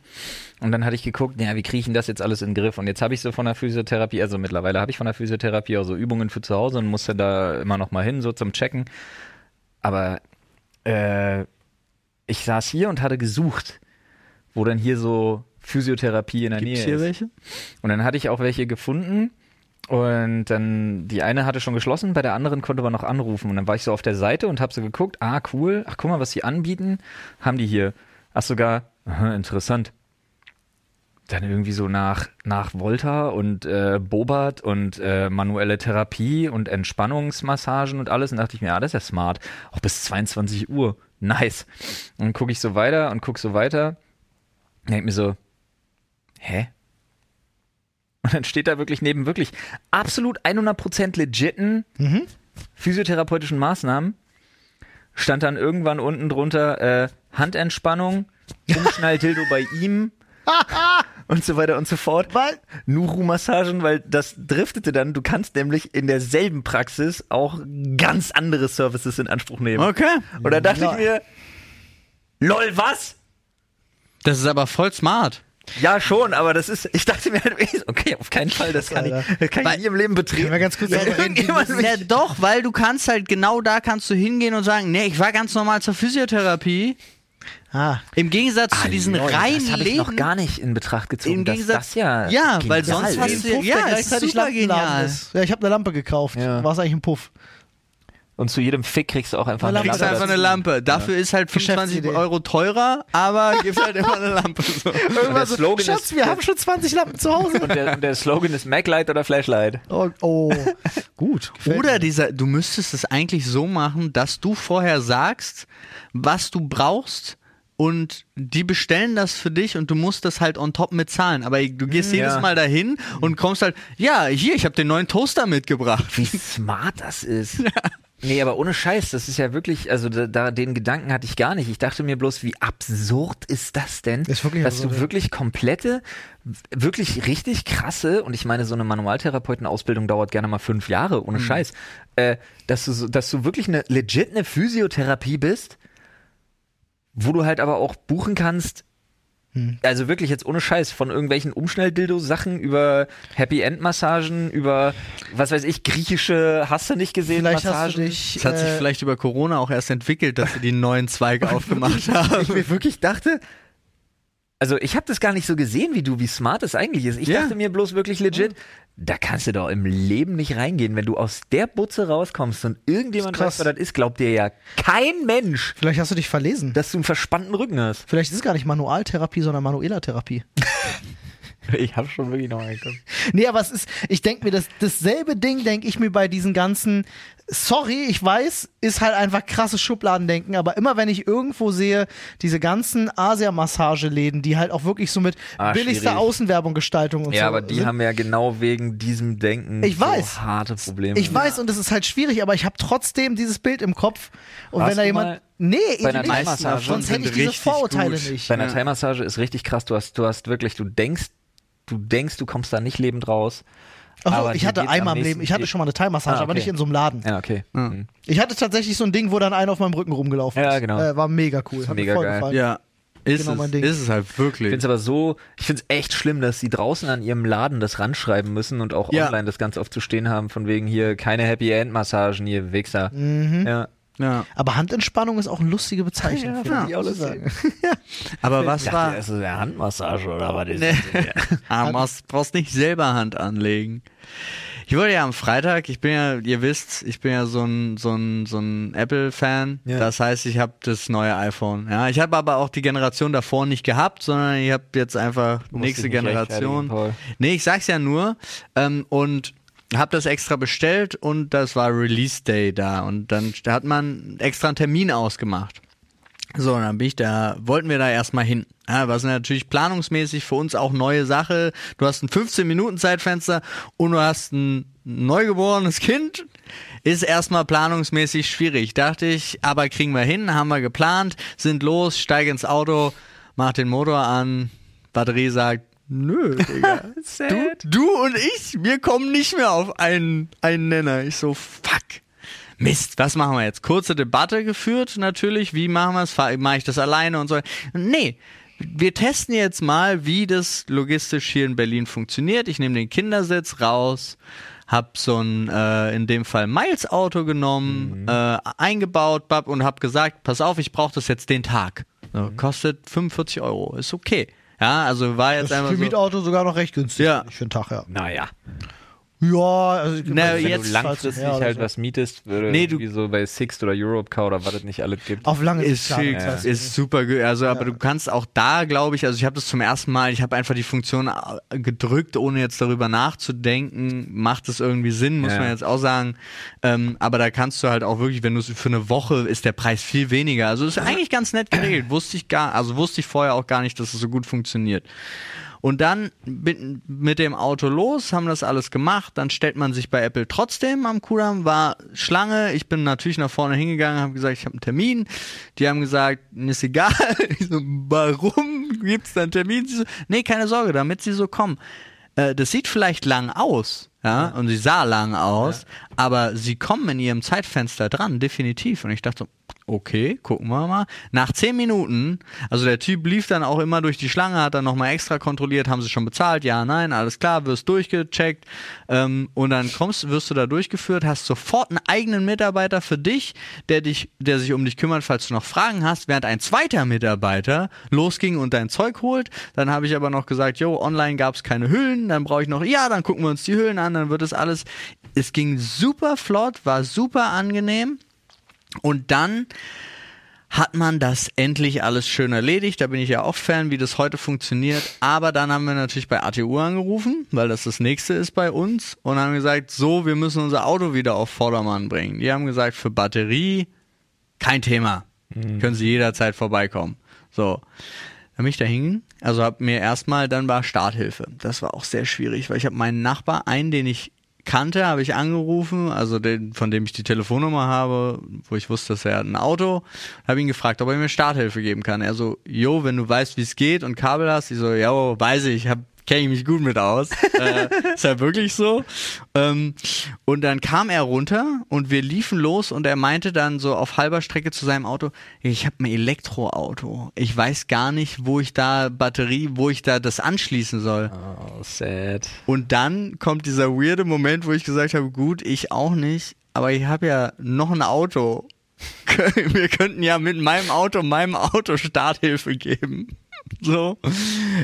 Und dann hatte ich geguckt, ja, wie kriege ich denn das jetzt alles in den Griff? Und jetzt habe ich so von der Physiotherapie, also mittlerweile habe ich von der Physiotherapie auch so Übungen für zu Hause und musste da immer noch mal hin, so zum Checken. Aber äh, ich saß hier und hatte gesucht, wo dann hier so Physiotherapie in der Gibt's Nähe hier ist. welche? Und dann hatte ich auch welche gefunden. Und dann, die eine hatte schon geschlossen, bei der anderen konnte man noch anrufen. Und dann war ich so auf der Seite und habe so geguckt, ah, cool, ach, guck mal, was sie anbieten, haben die hier. Ach, sogar, aha, interessant. Dann irgendwie so nach, nach Volta und äh, Bobat und äh, manuelle Therapie und Entspannungsmassagen und alles. Und dachte ich mir, ah, das ist ja smart. Auch bis 22 Uhr. Nice. Und dann gucke ich so weiter und guck so weiter. Und denk mir so, hä? Und dann steht da wirklich neben wirklich absolut 100% legiten Mhm. physiotherapeutischen Maßnahmen, stand dann irgendwann unten drunter äh, Handentspannung, Umschnalldildo bei ihm und so weiter und so fort. Weil, Nuru-Massagen, weil das driftete dann, du kannst nämlich in derselben Praxis auch ganz andere Services in Anspruch nehmen. Okay. Und da dachte Ja. ich mir, lol, was? Das ist aber voll smart. Ja, schon, aber das ist, ich dachte mir halt, okay, auf keinen Fall, das kann ich, Alter. das kann ich nie im Leben betreten. Können wir ganz kurz Ja, doch, weil du kannst halt genau da kannst du hingehen und sagen, nee, ich war ganz normal zur Physiotherapie. Ah, Im Gegensatz Ah, zu diesen lol, reinen das habe ich noch Läden. gar nicht in Betracht gezogen. Im Gegensatz, das ja, ja, weil sonst hast du ja, ist gleichzeitig super Lampenladen genial. ist. Ja, ich habe eine Lampe gekauft. Ja. War es eigentlich ein Puff? Und zu jedem Fick kriegst du auch einfach Eine eine kriegst Lampe einfach eine Lampe. Dafür ist halt 25 Geschäftsidee. Euro teurer, aber gibt halt immer eine Lampe. So. Der Slogan Schatz, ist, wir haben schon 20 Lampen zu Hause. und der, und der Slogan ist Maglight oder Flashlight. Oh, oh. gut. Oder mir. dieser, du müsstest es eigentlich so machen, dass du vorher sagst, was du brauchst und die bestellen das für dich und du musst das halt on top mit zahlen. Aber du gehst Ja. jedes Mal dahin und kommst halt, ja, hier, ich habe den neuen Toaster mitgebracht. Wie smart das ist. Nee, aber ohne Scheiß, das ist ja wirklich, also da, da den Gedanken hatte ich gar nicht. Ich dachte mir bloß, wie absurd ist das denn? Das ist wirklich dass absurd, du ja. wirklich komplette, wirklich richtig krasse, und ich meine, so eine Manualtherapeutenausbildung dauert gerne mal fünf Jahre, ohne Scheiß, äh, dass du dass du wirklich eine legit eine Physiotherapie bist, wo du halt aber auch buchen kannst, also wirklich jetzt ohne Scheiß, von irgendwelchen Umschnelldildo-Sachen über Happy-End-Massagen, über, was weiß ich, griechische, hast du nicht gesehen, Vielleicht Massagen. hast du dich. Das hat sich äh, vielleicht über Corona auch erst entwickelt, dass sie den neuen Zweig aufgemacht haben. ich mir wirklich dachte, also ich habe das gar nicht so gesehen wie du, wie smart es eigentlich ist. Ich Ja. dachte mir bloß wirklich legit, da kannst du doch im Leben nicht reingehen. Wenn du aus der Butze rauskommst und irgendjemand weiß, was das ist, glaubt dir ja kein Mensch, Vielleicht hast du dich verlesen. dass du einen verspannten Rücken hast. Vielleicht ist es gar nicht Manualtherapie, sondern Manuela-Therapie. Ich habe schon wirklich noch angeguckt. Nee, aber es ist, ich denke mir, das, dasselbe Ding denke ich mir bei diesen ganzen, sorry, ich weiß, ist halt einfach krasses Schubladendenken, aber immer wenn ich irgendwo sehe, diese ganzen Asia-Massageläden, die halt auch wirklich so mit Ah, billigster schwierig. Außenwerbung Gestaltung und Ja, so. aber die sind. haben ja genau wegen diesem Denken Ich so weiß. harte Probleme. Ich weiß und es ist halt schwierig, aber ich habe trotzdem dieses Bild im Kopf. Und Warst wenn da jemand. Nee, bei einer. Thai-Massage? Sonst hätte ich diese Vorurteile gut. nicht. Bei einer Ja. Thai-Massage ist richtig krass. Du hast, du hast wirklich, du denkst, du denkst, du kommst da nicht lebend raus. Achso, aber ich hatte einmal am im Leben, ich hatte schon mal eine Thai-Massage, Ah, aber okay. nicht in so einem Laden. Ja, okay. Mhm. Ich hatte tatsächlich so ein Ding, wo dann einer auf meinem Rücken rumgelaufen ist. Ja, genau. Äh, war mega cool. Hat mega mir voll geil. gefallen. Ja. Ist, genau mein es, ist es halt Ich wirklich. finde es aber so, ich finde es echt schlimm, dass sie draußen an ihrem Laden das ranschreiben müssen und auch Ja. online das ganz oft zu stehen haben, von wegen hier keine Happy End Massagen, hier Wichser. Mhm. Ja. Ja. Aber Handentspannung ist auch eine lustige Bezeichnung. Ja, ich auch lustig. sagen. Aber was Ich dachte, war. das ist eine Handmassage oder was ist Nee. das? Ah, du brauchst, nicht selber Hand anlegen. Ich wollte ja am Freitag, ich bin ja, ihr wisst, ich bin ja so ein, so ein, so ein Apple-Fan. Ja. Das heißt, ich habe das neue iPhone. Ja, ich habe aber auch die Generation davor nicht gehabt, sondern ich habe jetzt einfach nächste Generation. Nee, ich sag's ja nur. Ähm, und habe das extra bestellt und das war Release Day da. Und dann hat man extra einen Termin ausgemacht. So, dann bin ich da, wollten wir da erstmal hin. Ja, was natürlich planungsmäßig für uns auch neue Sache. Du hast ein 15-Minuten-Zeitfenster und du hast ein neugeborenes Kind. Ist erstmal planungsmäßig schwierig. Dachte ich, aber kriegen wir hin, haben wir geplant, sind los, steig ins Auto, mach den Motor an, Batterie sagt, nö, Digga. du, du und ich, wir kommen nicht mehr auf einen, einen Nenner. Ich so, fuck. Mist, was machen wir jetzt? Kurze Debatte geführt, natürlich. Wie machen wir es? Mache ich das alleine und so? Nee. Wir testen jetzt mal, wie das logistisch hier in Berlin funktioniert. Ich nehme den Kindersitz raus, hab so ein, äh, in dem Fall Miles-Auto genommen, äh, eingebaut bab, und hab gesagt, pass auf, ich brauche das jetzt den Tag. So, Kostet 45 Euro, ist okay. Ja, also war jetzt Das ist einfach für so. Mietauto sogar noch recht günstig. Ja. für einen Tag, ja. Naja, Ja, also Na, wenn jetzt du langfristig ja, halt so. was mietest, würde Nee, du- so bei Sixt oder Europcar oder was es nicht alles gibt. auf lange ist, das heißt, ist super, also aber du kannst auch da, glaube ich, also ich habe das zum ersten Mal, ich habe einfach die Funktion äh, gedrückt, ohne jetzt darüber nachzudenken, macht es irgendwie Sinn, muss Ja. man jetzt auch sagen, ähm, aber da kannst du halt auch wirklich, wenn du es für eine Woche ist der Preis viel weniger, also ist eigentlich ganz nett geregelt, wusste ich gar, also wusste ich vorher auch gar nicht, dass es so gut funktioniert. Und dann mit dem Auto los, haben das alles gemacht. Dann stellt man sich bei Apple trotzdem am Kudamm, war Schlange. Ich bin natürlich nach vorne hingegangen, habe gesagt, ich habe einen Termin. Die haben gesagt, ist egal. Ich so, warum gibt's da einen Termin? Sie so, nee, keine Sorge, damit sie so kommen. Äh, das sieht vielleicht lang aus, ja, und sie sah lang aus, aber sie kommen in ihrem Zeitfenster dran, definitiv. Und ich dachte so, okay, gucken wir mal. Nach zehn Minuten, also der Typ lief dann auch immer durch die Schlange, hat dann nochmal extra kontrolliert, haben sie schon bezahlt, ja, nein, alles klar, wirst durchgecheckt ähm, und dann kommst, wirst du da durchgeführt, hast sofort einen eigenen Mitarbeiter für dich, der dich, der sich um dich kümmert, falls du noch Fragen hast, während ein zweiter Mitarbeiter losging und dein Zeug holt. Dann habe ich aber noch gesagt, jo, online gab es keine Hüllen, dann brauche ich noch, ja, dann gucken wir uns die Hüllen an, dann wird es alles. Es ging super flott, war super angenehm. Und dann hat man das endlich alles schön erledigt. Da bin ich ja auch Fan, wie das heute funktioniert. Aber dann haben wir natürlich bei ATU angerufen, weil das das nächste ist bei uns und haben gesagt, so, wir müssen unser Auto wieder auf Vordermann bringen. Die haben gesagt, für Batterie kein Thema. Können Sie jederzeit vorbeikommen. So. Dann bin ich da hingegangen, also hab mir erstmal, dann war Starthilfe. Das war auch sehr schwierig, weil ich habe meinen Nachbar, einen, den ich kannte, habe ich angerufen, also den, von dem ich die Telefonnummer habe, wo ich wusste, dass er ein Auto, habe ihn gefragt, ob er mir Starthilfe geben kann. Er so, jo, wenn du weißt, wie es geht und Kabel hast, ich so, ja, weiß ich, hab kenne ich mich gut mit aus. äh, ist ja wirklich so. Ähm, und dann kam er runter und wir liefen los und er meinte dann so auf halber Strecke zu seinem Auto, ich habe ein Elektroauto. Ich weiß gar nicht, wo ich da Batterie, wo ich da das anschließen soll. Oh, sad. Und dann kommt dieser weirde Moment, wo ich gesagt habe, gut, ich auch nicht, aber ich habe ja noch ein Auto. Wir könnten ja mit meinem Auto, meinem Auto Starthilfe geben. So.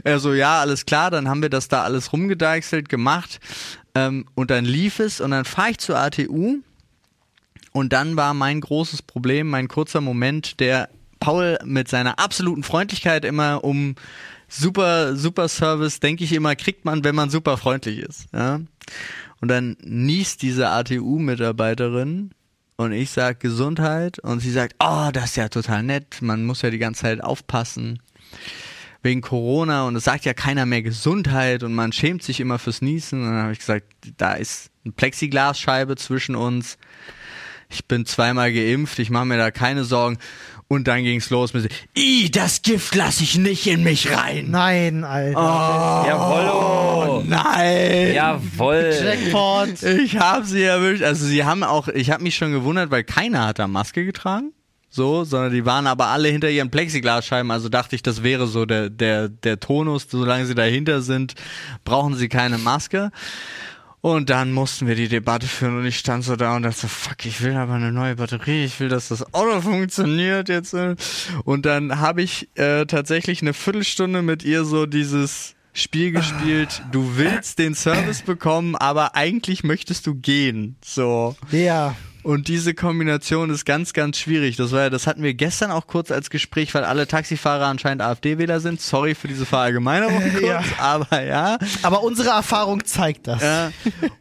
Er so, ja, alles klar, dann haben wir das da alles rumgedeichselt, gemacht. Ähm, und dann lief es und dann fahre ich zur ATU. Und dann war mein großes Problem, mein kurzer Moment, der Paul mit seiner absoluten Freundlichkeit immer um super, super Service, denke ich immer, kriegt man, wenn man super freundlich ist. Ja? Und dann niest diese ATU-Mitarbeiterin und ich sag Gesundheit und sie sagt, oh, das ist ja total nett, man muss ja die ganze Zeit aufpassen wegen Corona und es sagt ja keiner mehr Gesundheit und man schämt sich immer fürs Niesen. Und dann habe ich gesagt, da ist eine Plexiglasscheibe zwischen uns. Ich bin zweimal geimpft, ich mache mir da keine Sorgen. Und dann ging's los mit, Ih, das Gift lasse ich nicht in mich rein. Nein, Alter. Oh, Jawollo. nein. Jawoll. Jackpot. Ich habe sie erwischt. Also sie haben auch, ich habe mich schon gewundert, weil keiner hat da Maske getragen. So, sondern die waren aber alle hinter ihren Plexiglasscheiben, also dachte ich, das wäre so der, der, der Tonus, solange sie dahinter sind, brauchen sie keine Maske. Und dann mussten wir die Debatte führen und ich stand so da und dachte fuck, ich will aber eine neue Batterie, ich will, dass das Auto funktioniert jetzt. Und dann habe ich äh, tatsächlich eine Viertelstunde mit ihr so dieses Spiel gespielt, du willst den Service bekommen, aber eigentlich möchtest du gehen. So. Ja. Und diese Kombination ist ganz, ganz schwierig. Das war, das hatten wir gestern auch kurz als Gespräch, weil alle Taxifahrer anscheinend AfD-Wähler sind. Sorry für diese Verallgemeinerung kurz, Ja. aber ja. Aber unsere Erfahrung zeigt das. Ja.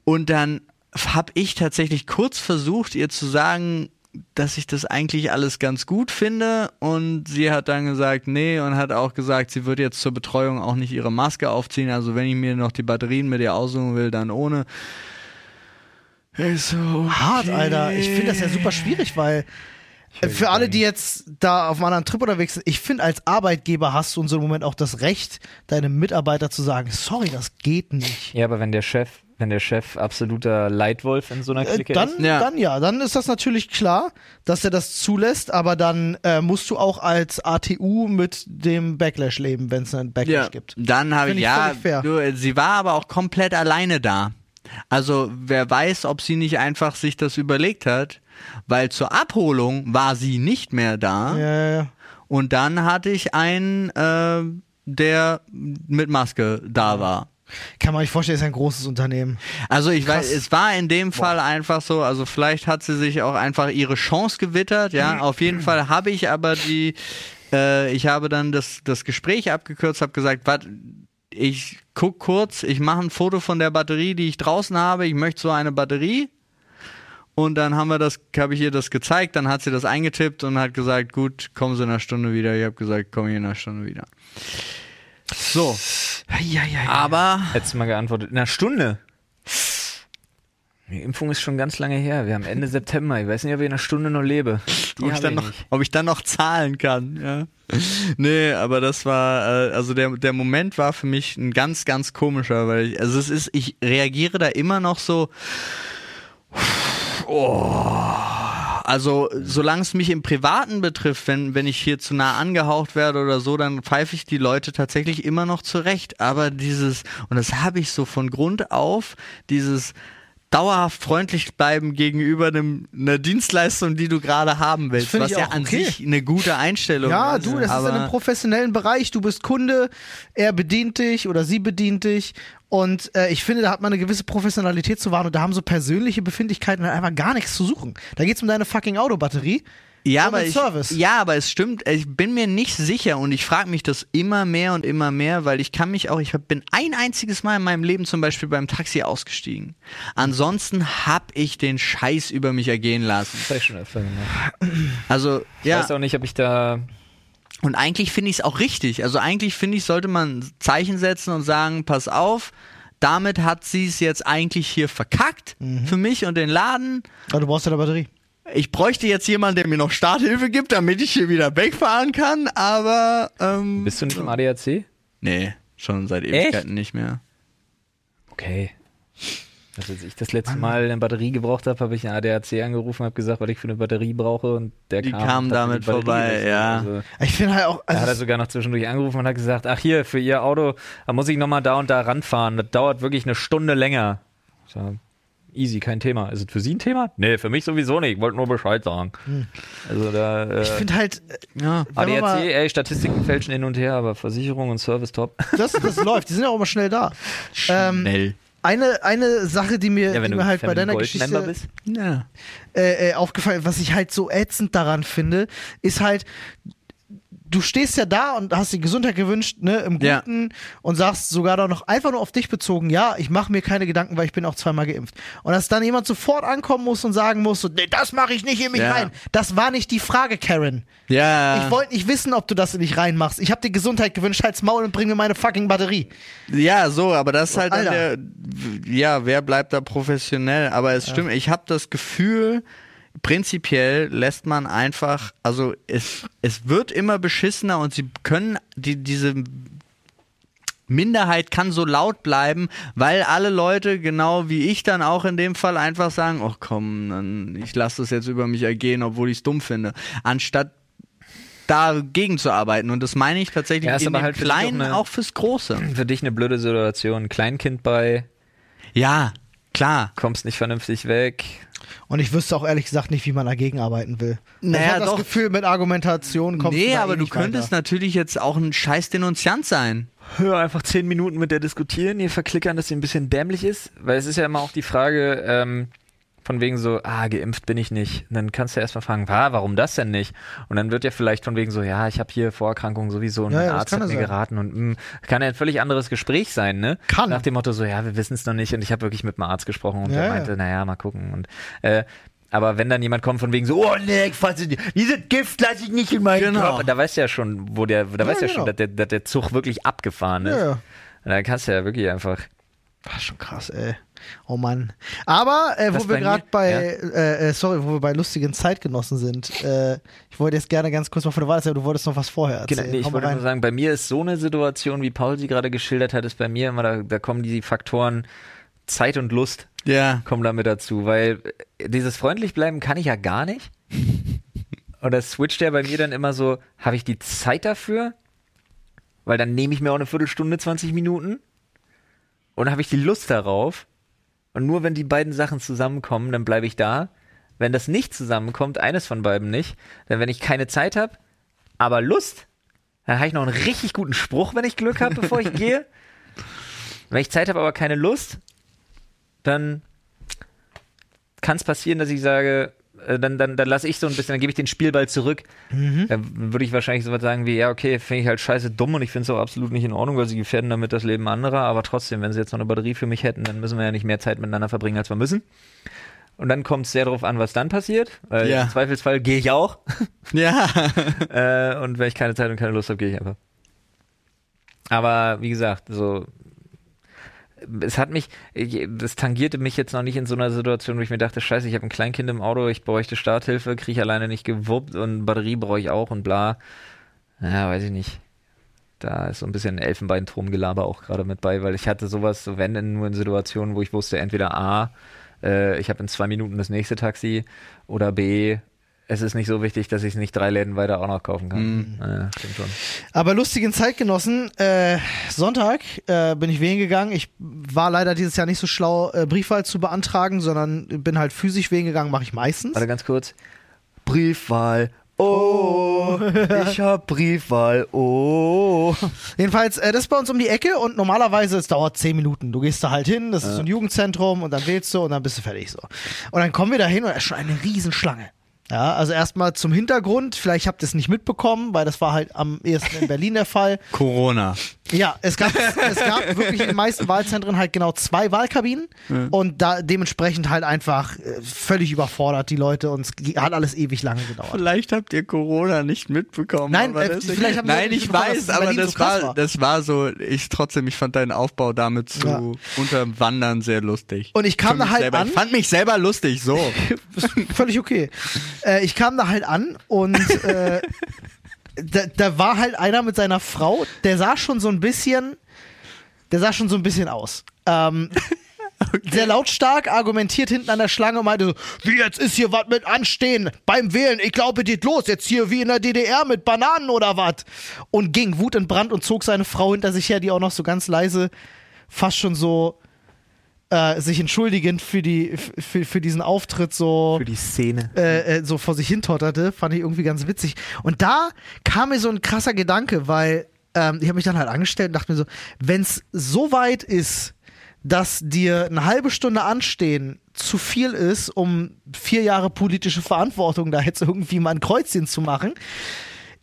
Und dann habe ich tatsächlich kurz versucht, ihr zu sagen, dass ich das eigentlich alles ganz gut finde. Und sie hat dann gesagt, nee, und hat auch gesagt, sie wird jetzt zur Betreuung auch nicht ihre Maske aufziehen. Also wenn ich mir noch die Batterien mit ihr aussuchen will, dann ohne. So, okay. Hart, Alter. Ich finde das ja super schwierig, weil äh, für alle, die jetzt da auf einem anderen Trip unterwegs sind, ich finde, als Arbeitgeber hast du in so einem Moment auch das Recht, deinem Mitarbeiter zu sagen, sorry, das geht nicht. Ja, aber wenn der Chef, wenn der Chef absoluter Leitwolf in so einer Äh, Clique dann, ist. Ja. dann ja, dann ist das natürlich klar, dass er das zulässt, aber dann äh, musst du auch als ATU mit dem Backlash leben, wenn es einen Backlash Ja, gibt. dann habe ich, ja, du, sie war aber auch komplett alleine da. Also wer weiß, ob sie nicht einfach sich das überlegt hat, weil zur Abholung war sie nicht mehr da. Ja, ja, ja. Und dann hatte ich einen, äh, der mit Maske da war. Kann man sich vorstellen, ist ein großes Unternehmen. Also ich Krass. weiß, es war in dem Fall einfach so, also vielleicht hat sie sich auch einfach ihre Chance gewittert, ja. Auf jeden Fall habe ich aber die, äh, ich habe dann das, das Gespräch abgekürzt, habe gesagt, was, ich guck kurz, ich mache ein Foto von der Batterie, die ich draußen habe, ich möchte so eine Batterie. Und dann haben wir das, habe ich ihr das gezeigt, dann hat sie das eingetippt und hat gesagt, gut, kommen Sie in einer Stunde wieder. Ich habe gesagt, komm hier in einer Stunde wieder. So, Ja, ja, ja. aber Hättest du mal geantwortet. In einer Stunde. Die Impfung ist schon ganz lange her. Wir haben Ende September. Ich weiß nicht, ob ich in einer Stunde noch lebe. Ob ich, ich noch, ob ich dann noch zahlen kann, ja. Nee, aber das war, äh, also der, der Moment war für mich ein ganz, ganz komischer, weil ich, also es ist, ich reagiere da immer noch so, oh, also solange es mich im Privaten betrifft, wenn, wenn ich hier zu nah angehaucht werde oder so, dann pfeife ich die Leute tatsächlich immer noch zurecht. Aber dieses, und das habe ich so von Grund auf, dieses dauerhaft freundlich bleiben gegenüber einem, einer Dienstleistung, die du gerade haben willst, was ich ja an okay. sich eine gute Einstellung Ja, ist. du, das ist in einem professionellen Bereich. Du bist Kunde, er bedient dich oder sie bedient dich. Und äh, ich finde, da hat man eine gewisse Professionalität zu wahren und da haben so persönliche Befindlichkeiten halt einfach gar nichts zu suchen. Da geht's um deine fucking Autobatterie. Ja, aber ich, Service. ja, aber es stimmt, ich bin mir nicht sicher und ich frage mich das immer mehr und immer mehr, weil ich kann mich auch, ich bin ein einziges Mal in meinem Leben zum Beispiel beim Taxi ausgestiegen. Ansonsten hab ich den Scheiß über mich ergehen lassen. Das ich schon öfter gemacht. Also, Ich ja. weiß auch nicht, ob ich da. Und eigentlich finde ich es auch richtig. Also eigentlich finde ich, sollte man ein Zeichen setzen und sagen, pass auf, damit hat sie es jetzt eigentlich hier verkackt für mich und den Laden. Aber du brauchst ja eine Batterie. Ich bräuchte jetzt jemanden, der mir noch Starthilfe gibt, damit ich hier wieder wegfahren kann, aber ähm, Bist du nicht im ADAC? nee, schon seit Ewigkeiten nicht mehr. Okay. Also als ich das letzte Mal eine Batterie gebraucht habe, habe ich einen ADAC angerufen, habe gesagt, was ich für eine Batterie brauche und der Die kam, und mir damit vorbei, gewechselt. ja. Also, Ich finde halt auch, da hat er also, sogar noch zwischendurch angerufen und hat gesagt, ach hier, für Ihr Auto, da muss ich nochmal da und da ranfahren. Das dauert wirklich eine Stunde länger. So, easy, kein Thema. Ist es für Sie ein Thema? Nee, für mich sowieso nicht. Ich wollte nur Bescheid sagen. Also da, äh, ich finde halt, äh, Ja. ADAC, mal, ey, Statistiken fälschen hin und her, aber Versicherung und Service top. das, das läuft. Die sind ja auch immer schnell da. Ähm, Schnell. eine, eine Sache, die mir, Ja, wenn die du mir halt bei Family deiner Gold Geschichte bist. Ja. äh, äh, aufgefallen, was ich halt so ätzend daran finde, ist halt, du stehst ja da und hast die Gesundheit gewünscht, ne, im Ja. Guten und sagst sogar doch noch einfach nur auf dich bezogen, ja, ich mache mir keine Gedanken, weil ich bin auch zweimal geimpft. Und dass dann jemand sofort ankommen muss und sagen muss, so, nee, das mache ich nicht in mich Ja. rein. Das war nicht die Frage, Karen. Ja. Ich wollte nicht wissen, ob du das in dich reinmachst. Ich habe dir Gesundheit gewünscht, halt's Maul und bring mir meine fucking Batterie. Ja, so, aber das ist halt Alter. der, ja, wer bleibt da professionell? Aber es stimmt, ich habe das Gefühl, prinzipiell lässt man einfach, also es, es wird immer beschissener und sie können die, diese, Minderheit kann so laut bleiben, weil alle Leute, genau wie ich dann auch in dem Fall, einfach sagen, ach komm, dann, ich lasse das jetzt über mich ergehen, obwohl ich es dumm finde. Anstatt dagegen zu arbeiten. Und das meine ich tatsächlich Ja, in aber halt für dich auch Kleinen eine- auch fürs Große. Für dich eine blöde Situation. Kleinkind bei, Ja, klar. kommst nicht vernünftig weg. Und ich wüsste auch ehrlich gesagt nicht, wie man dagegen arbeiten will. Naja, ich habe das. Gefühl, mit Argumentation kommt Nee, aber eh du nicht könntest weiter. natürlich jetzt auch ein scheiß Denunziant sein. Hör einfach zehn Minuten mit der diskutieren, ihr verklickern, dass sie ein bisschen dämlich ist. Weil es ist ja immer auch die Frage, ähm, von wegen so, ah, geimpft bin ich nicht. Und dann kannst du erstmal fragen, ah, warum das denn nicht? Und dann wird ja vielleicht von wegen so, ja, ich habe hier Vorerkrankungen sowieso und Ja, mein ja, Arzt hat ja mir sein. geraten und mh, kann ja ein völlig anderes Gespräch sein, ne? Kann. Nach dem Motto so, ja, wir wissen es noch nicht und ich habe wirklich mit dem Arzt gesprochen und Ja, der ja. meinte, naja, mal gucken. Und äh, aber wenn dann jemand kommt von wegen so, oh nee, ich fass es nicht. dieses Gift lasse ich nicht in meinen Genau. Körper, da weißt du ja schon, wo der, da weißt du ja genau. schon, dass der, dass der Zug wirklich abgefahren ist. Ja, ja. Und dann kannst du ja wirklich einfach. Ach, schon krass, ey. Oh Mann. Aber äh, wo wir gerade bei, ja. äh, äh, sorry, wo wir bei lustigen Zeitgenossen sind. Äh, ich wollte jetzt gerne ganz kurz mal von der Wahl aber du wolltest noch was vorher Genau, erzählen. nee, ich wollte rein. nur sagen, bei mir ist so eine Situation, wie Paul sie gerade geschildert hat, ist bei mir immer, da, da kommen die Faktoren Zeit und Lust Ja. kommen da mit dazu, weil äh, dieses freundlich bleiben kann ich ja gar nicht. Und das switcht ja bei mir dann immer so, habe ich die Zeit dafür? Weil dann nehme ich mir auch eine Viertelstunde, 20 Minuten. Und habe ich die Lust darauf? Und nur wenn die beiden Sachen zusammenkommen, dann bleibe ich da. Wenn das nicht zusammenkommt, eines von beiden nicht, dann wenn ich keine Zeit habe, aber Lust, dann habe ich noch einen richtig guten Spruch, wenn ich Glück habe, bevor ich gehe. Wenn ich Zeit habe, aber keine Lust, dann kann es passieren, dass ich sage, dann, dann, dann lasse ich so ein bisschen, dann gebe ich den Spielball zurück. Dann würde ich wahrscheinlich so was sagen wie, ja, okay, finde ich halt scheiße dumm und ich finde es auch absolut nicht in Ordnung, weil sie gefährden damit das Leben anderer, aber trotzdem, wenn sie jetzt noch eine Batterie für mich hätten, dann müssen wir ja nicht mehr Zeit miteinander verbringen, als wir müssen. Und dann kommt es sehr darauf an, was dann passiert. Weil Ja. Im Zweifelsfall gehe ich auch. Ja. äh, und wenn ich keine Zeit und keine Lust habe, gehe ich einfach. Aber wie gesagt, so es hat mich, ich- das tangierte mich jetzt noch nicht in so einer Situation, wo ich mir dachte, scheiße, ich habe ein Kleinkind im Auto, ich bräuchte Starthilfe, kriege ich alleine nicht gewuppt und Batterie brauche ich auch und bla. Ja, weiß ich nicht. Da ist so ein bisschen Elfenbeinturmgelaber auch gerade mit bei, weil ich hatte sowas, so wenn denn nur in Situationen, wo ich wusste, entweder A, äh, ich habe in zwei Minuten das nächste Taxi oder B, es ist nicht so wichtig, dass ich es nicht drei Läden weiter auch noch kaufen kann. Ja, stimmt schon. Aber lustigen Zeitgenossen, äh, Sonntag äh, bin ich wählen gegangen. Ich war leider dieses Jahr nicht so schlau, äh, Briefwahl zu beantragen, sondern bin halt physisch wählen gegangen, mache ich meistens. Warte ganz kurz. Briefwahl. Oh, ich hab Briefwahl. Oh. Jedenfalls, äh, das ist bei uns um die Ecke und normalerweise, es dauert zehn Minuten. Du gehst da halt hin, das ist so ein Jugendzentrum und dann wählst du und dann bist du fertig so. Und dann kommen wir da hin und da ist schon eine Riesenschlange. Ja, also erstmal zum Hintergrund, vielleicht habt ihr es nicht mitbekommen, weil das war halt am ehesten in Berlin der Fall. Corona. Ja, es gab, es gab wirklich in den meisten Wahlzentren halt genau zwei Wahlkabinen und da dementsprechend halt einfach äh, völlig überfordert die Leute und es hat alles ewig lange gedauert. Vielleicht habt ihr Corona nicht mitbekommen. Nein, äh, vielleicht haben wir Nein, nicht ich weiß, aber das so war, war. das war so, ich trotzdem, ich fand deinen Aufbau damit zu Ja. unterwandern sehr lustig. Und ich kam da halt selber. an. Ich fand mich selber lustig, so. völlig okay. Äh, ich kam da halt an und äh, da, da war halt einer mit seiner Frau, der sah schon so ein bisschen, der sah schon so ein bisschen aus. Ähm, Sehr lautstark argumentiert hinten an der Schlange und meinte so, wie jetzt ist hier was mit Anstehen beim Wählen, ich glaube, geht los, jetzt hier wie in der DDR mit Bananen oder was. Und ging wutentbrannt und zog seine Frau hinter sich her, die auch noch so ganz leise, fast schon so äh, sich entschuldigend für, die, für, für diesen Auftritt so Für die Szene. äh, äh, so vor sich hintotterte, fand ich irgendwie ganz witzig. Und da kam mir so ein krasser Gedanke, weil ähm, ich habe mich dann halt angestellt und dachte mir so, wenn es so weit ist, dass dir eine halbe Stunde anstehen zu viel ist, um vier Jahre politische Verantwortung da jetzt irgendwie mal ein Kreuzchen zu machen,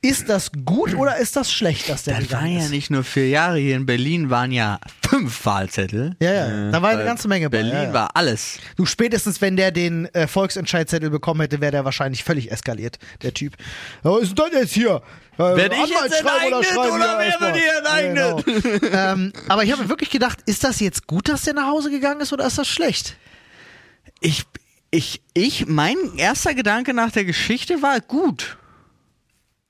ist das gut oder ist das schlecht, dass der Das waren gegangen ja ist? nicht nur vier Jahre. Hier in Berlin waren ja fünf Wahlzettel. Ja, ja, da war eine ganze Menge bei. Berlin ja, ja. war alles. Du spätestens, wenn der den äh, Volksentscheidzettel bekommen hätte, wäre der wahrscheinlich völlig eskaliert, der Typ. Was ist das jetzt hier? Äh, Werd ich jetzt enteignet schreiben oder wir wer erstmal? wird hier enteignet? Genau. ähm, aber ich habe mir wirklich gedacht, ist das jetzt gut, dass der nach Hause gegangen ist oder ist das schlecht? Ich, ich, ich, mein erster Gedanke nach der Geschichte war gut.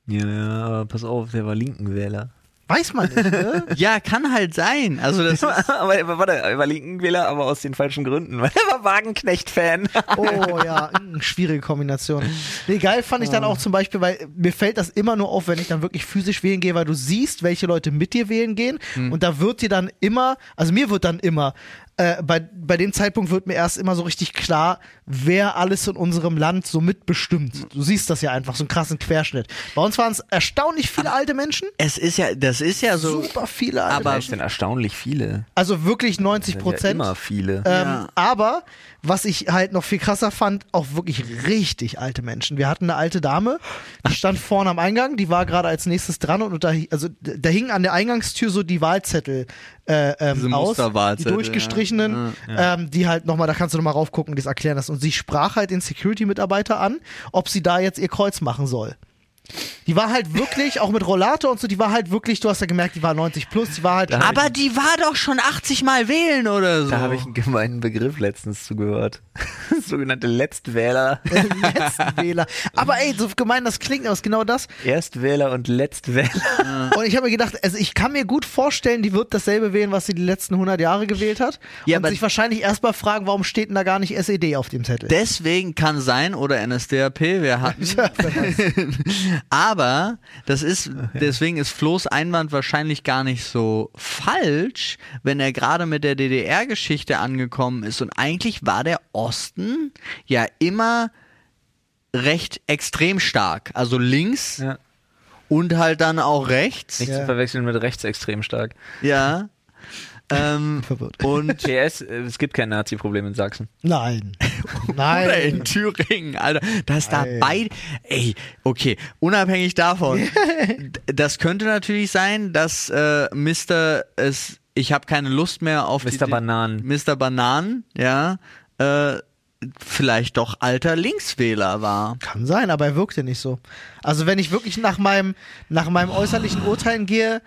Ja, ja, aber pass auf, der war linken Wähler. Weiß man nicht, ne? Ja, kann halt sein. Also das ist, aber er war, warte, er war Linkenwähler, aber aus den falschen Gründen, weil er war Wagenknecht-Fan. Oh ja, mm, schwierige Kombination. Nee, geil fand ich dann auch zum Beispiel, weil mir fällt das immer nur auf, wenn ich dann wirklich physisch wählen gehe, weil du siehst, welche Leute mit dir wählen gehen und da wird dir dann immer, also mir wird dann immer, äh, bei, bei dem Zeitpunkt wird mir erst immer so richtig klar, wer alles in unserem Land so mitbestimmt. Du siehst das ja einfach, so einen krassen Querschnitt. Bei uns waren es erstaunlich viele alte Menschen, es ist ja, das ist ja so. super viele alte aber- Menschen. Das sind erstaunlich viele. Also wirklich 90 Das sind ja Prozent. immer viele. Ähm, Ja. Aber was ich halt noch viel krasser fand, auch wirklich richtig alte Menschen. Wir hatten eine alte Dame, die stand vorne am Eingang, die war gerade als nächstes dran und da, also da hingen an der Eingangstür so die Wahlzettel äh, ähm, aus, die durchgestrichenen, Ähm, die halt nochmal, da kannst du nochmal raufgucken und das erklären lassen. Und sie sprach halt den Security-Mitarbeiter an, ob sie da jetzt ihr Kreuz machen soll. Die war halt wirklich, auch mit Rollator und so, die war halt wirklich, du hast ja gemerkt, die war 90 plus, die war halt Aber die war doch schon 80 Mal wählen oder so. Da habe ich einen gemeinen Begriff letztens zugehört. Sogenannte Letztwähler. Letztwähler. Aber ey, so gemein das klingt, aber ist genau das. Erstwähler und Letztwähler. Und ich habe mir gedacht, also ich kann mir gut vorstellen, die wird dasselbe wählen, was sie die letzten 100 Jahre gewählt hat. Ja, und aber- sich wahrscheinlich erstmal fragen, warum steht denn da gar nicht SED auf dem Zettel? Deswegen kann sein, oder NSDAP, wir hatten. Weiß. Aber das ist, deswegen ist Flo's Einwand wahrscheinlich gar nicht so falsch, wenn er gerade mit der DDR-Geschichte angekommen ist. Und eigentlich war der Osten ja immer recht extrem stark. Also links Ja. und halt dann auch rechts. Nicht Ja. zu verwechseln mit rechtsextrem stark. Ja. Ähm, Verwirrt. und PS, es gibt kein Nazi-Problem in Sachsen. Nein. Oder in Nein. Thüringen, Alter. Das da Nein. beide. Ey, okay, unabhängig davon. das könnte natürlich sein, dass äh, Mr. es. Ich habe keine Lust mehr auf Mr. die, Bananen. Mr. Bananen, ja. Äh, vielleicht doch alter Linkswähler war. Kann sein, aber er wirkte nicht so. Also wenn ich wirklich nach meinem, nach meinem äußerlichen Urteilen gehe,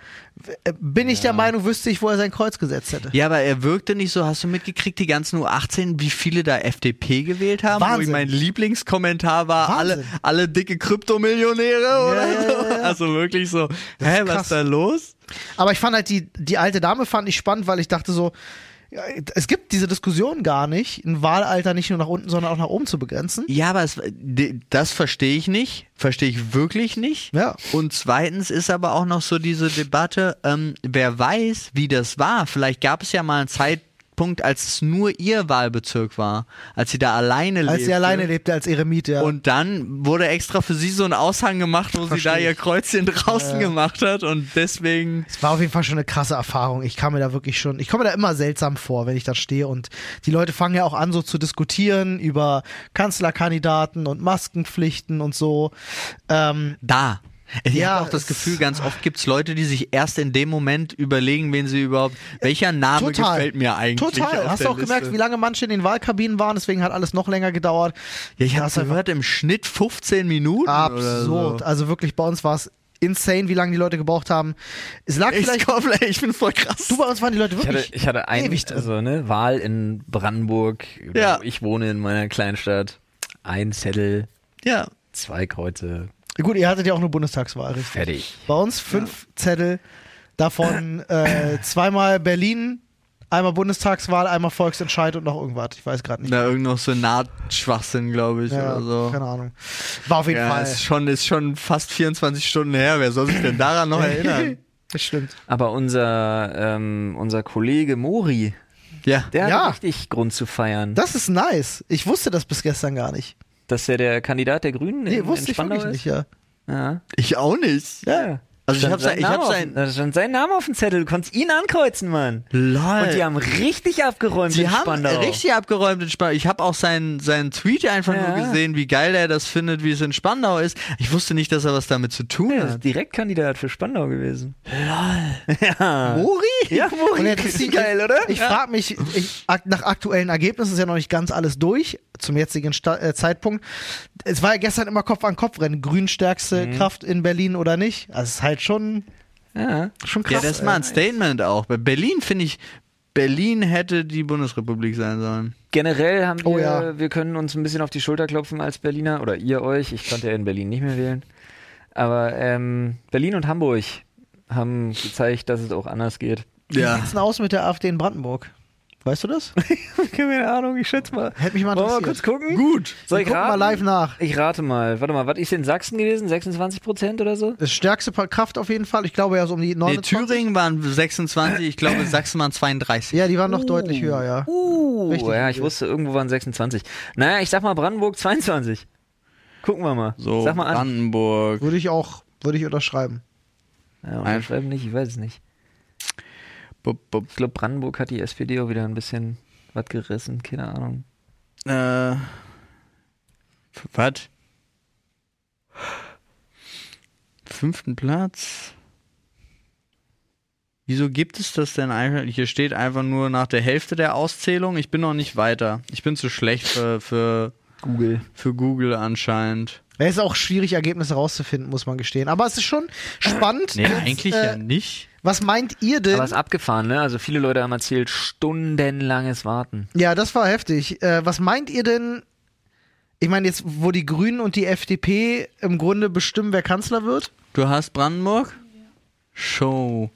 bin ich der Meinung, wüsste ich, wo er sein Kreuz gesetzt hätte. Ja, aber er wirkte nicht so. Hast du mitgekriegt, die ganzen U18, wie viele da FDP gewählt haben? Wo Wahnsinn. ich mein Lieblingskommentar war, alle, Wahnsinn. alle dicke Kryptomillionäre oder ja, so. ja, ja. Also wirklich so, hä, was ist da los? Aber ich fand halt die, die alte Dame fand ich spannend, weil ich dachte so, ja, es gibt diese Diskussion gar nicht, ein Wahlalter nicht nur nach unten, sondern auch nach oben zu begrenzen. Ja, aber es, das verstehe ich nicht. Verstehe ich wirklich nicht. Ja. Und zweitens ist aber auch noch so diese Debatte, ähm, wer weiß, wie das war. Vielleicht gab es ja mal einen Zeitpunkt, als es nur ihr Wahlbezirk war, als sie da alleine lebte. Als sie alleine lebte als Eremit, ja. Und dann wurde extra für sie so ein Aushang gemacht, wo sie Versteh da ihr. Kreuzchen draußen gemacht hat und deswegen. Es war auf jeden Fall schon eine krasse Erfahrung. Ich kam mir da wirklich schon, ich komme mir da immer seltsam vor, wenn ich da stehe und die Leute fangen ja auch an, so zu diskutieren über Kanzlerkandidaten und Maskenpflichten und so. Ähm, Da. Ich Ja, habe auch das Gefühl, ganz oft gibt es Leute, die sich erst in dem Moment überlegen, wen sie überhaupt. Welcher Name total. gefällt mir eigentlich? Total. auf Hast du auch gemerkt, Liste? wie lange manche in den Wahlkabinen waren, deswegen hat alles noch länger gedauert. Ja, ich Das habe gehört, im Schnitt 15 Minuten. Absurd. Oder so. Also wirklich, bei uns war es insane, wie lange die Leute gebraucht haben. Es lag Ich, vielleicht. komm, ey, ich bin voll krass. Du, bei uns waren die Leute Ich wirklich. hatte, ich hatte ein, ewig drin. also ne, Wahl in Brandenburg. Ja. Wo Ich wohne in meiner Kleinstadt. Ein Zettel, ja. zwei Kreuze, Gut, ihr hattet ja auch eine Bundestagswahl, richtig? fertig. Bei uns fünf Zettel, davon äh, zweimal Berlin, einmal Bundestagswahl, einmal Volksentscheid und noch irgendwas. Ich weiß gerade nicht. Da irgend noch so Nahtschwachsinn, glaube ich, Ja, oder so. Keine Ahnung. War auf jeden Ja, Fall. ist schon, ist schon fast 24 Stunden her. Wer soll sich denn daran noch erinnern? Das stimmt. Aber unser, ähm, unser Kollege Mori, Ja. der Ja. hat richtig Grund zu feiern. Das ist nice. Ich wusste das bis gestern gar nicht. Dass er der Kandidat der Grünen Nee, in, wusste in ich Spandau wirklich ist. nicht, ja. Ja. Ich auch nicht. ja. Also ich hab sein- ich hab auf- sein- Da stand sein Name auf dem Zettel, du konntest ihn ankreuzen, Mann. Lol. Und die haben richtig abgeräumt Sie in haben Spandau. richtig abgeräumt in Spandau. Ich habe auch seinen, seinen Tweet einfach Ja. nur gesehen, wie geil er das findet, wie es in Spandau ist. Ich wusste nicht, dass er was damit zu tun Er hat. ist Direktkandidat für Spandau gewesen. Lol. Ja. Mori? Ja, Mori. Und jetzt ist die, geil, oder? Ich frage mich, ich, nach aktuellen Ergebnissen ist ja noch nicht ganz alles durch, zum jetzigen Sta äh, Zeitpunkt. Es war ja gestern immer Kopf an Kopf rennen, grün stärkste Mhm. Kraft in Berlin oder nicht. Also es ist halt schon, Ja. schon krass. Ja, das ist mal ein Statement auch. Bei Berlin finde ich, Berlin hätte die Bundesrepublik sein sollen. Generell haben wir, Oh ja. wir können uns ein bisschen auf die Schulter klopfen als Berliner oder ihr euch. Ich konnte ja in Berlin nicht mehr wählen. Aber ähm, Berlin und Hamburg haben gezeigt, dass es auch anders geht. Wie Ja. sieht's denn aus mit der AfD in Brandenburg? Weißt du das? Keine Ahnung, ich schätze mal. Hätte mich mal Wollen wir mal interessiert. kurz gucken? Gut. Soll ich Guck mal raten? live nach. Ich rate mal. Warte mal, was ist in Sachsen gewesen? 26 Prozent oder so? Das stärkste Kraft auf jeden Fall. Ich glaube ja so um die Nee, 29. Thüringen waren 26, ich glaube Sachsen waren 32. Ja, die waren noch deutlich höher, ja. Uh, Richtig ja, ich wusste, irgendwo waren 26. Naja, ich sag mal Brandenburg 22. Gucken wir mal. So, sag mal an. Brandenburg. Würde ich auch, würde ich unterschreiben. Ja, unterschreiben nicht, ich weiß es nicht. Bup, bup. Ich glaube, Brandenburg hat die SPD auch wieder ein bisschen was gerissen, keine Ahnung. Äh, was? Fünften Platz? Wieso gibt es das denn einfach? Hier steht einfach nur nach der Hälfte der Auszählung. Ich bin noch nicht weiter. Ich bin zu schlecht für, für, Google. für Google anscheinend. Es ist auch schwierig, Ergebnisse rauszufinden, muss man gestehen. Aber es ist schon spannend. Nee, Jetzt, eigentlich äh, ja nicht. Was meint ihr denn? Aber ist abgefahren, ne? Also viele Leute haben erzählt, stundenlanges Warten. Ja, das war heftig. Äh, was meint ihr denn? Ich meine, jetzt, wo die Grünen und die FDP im Grunde bestimmen, wer Kanzler wird? Du hast Brandenburg? Show.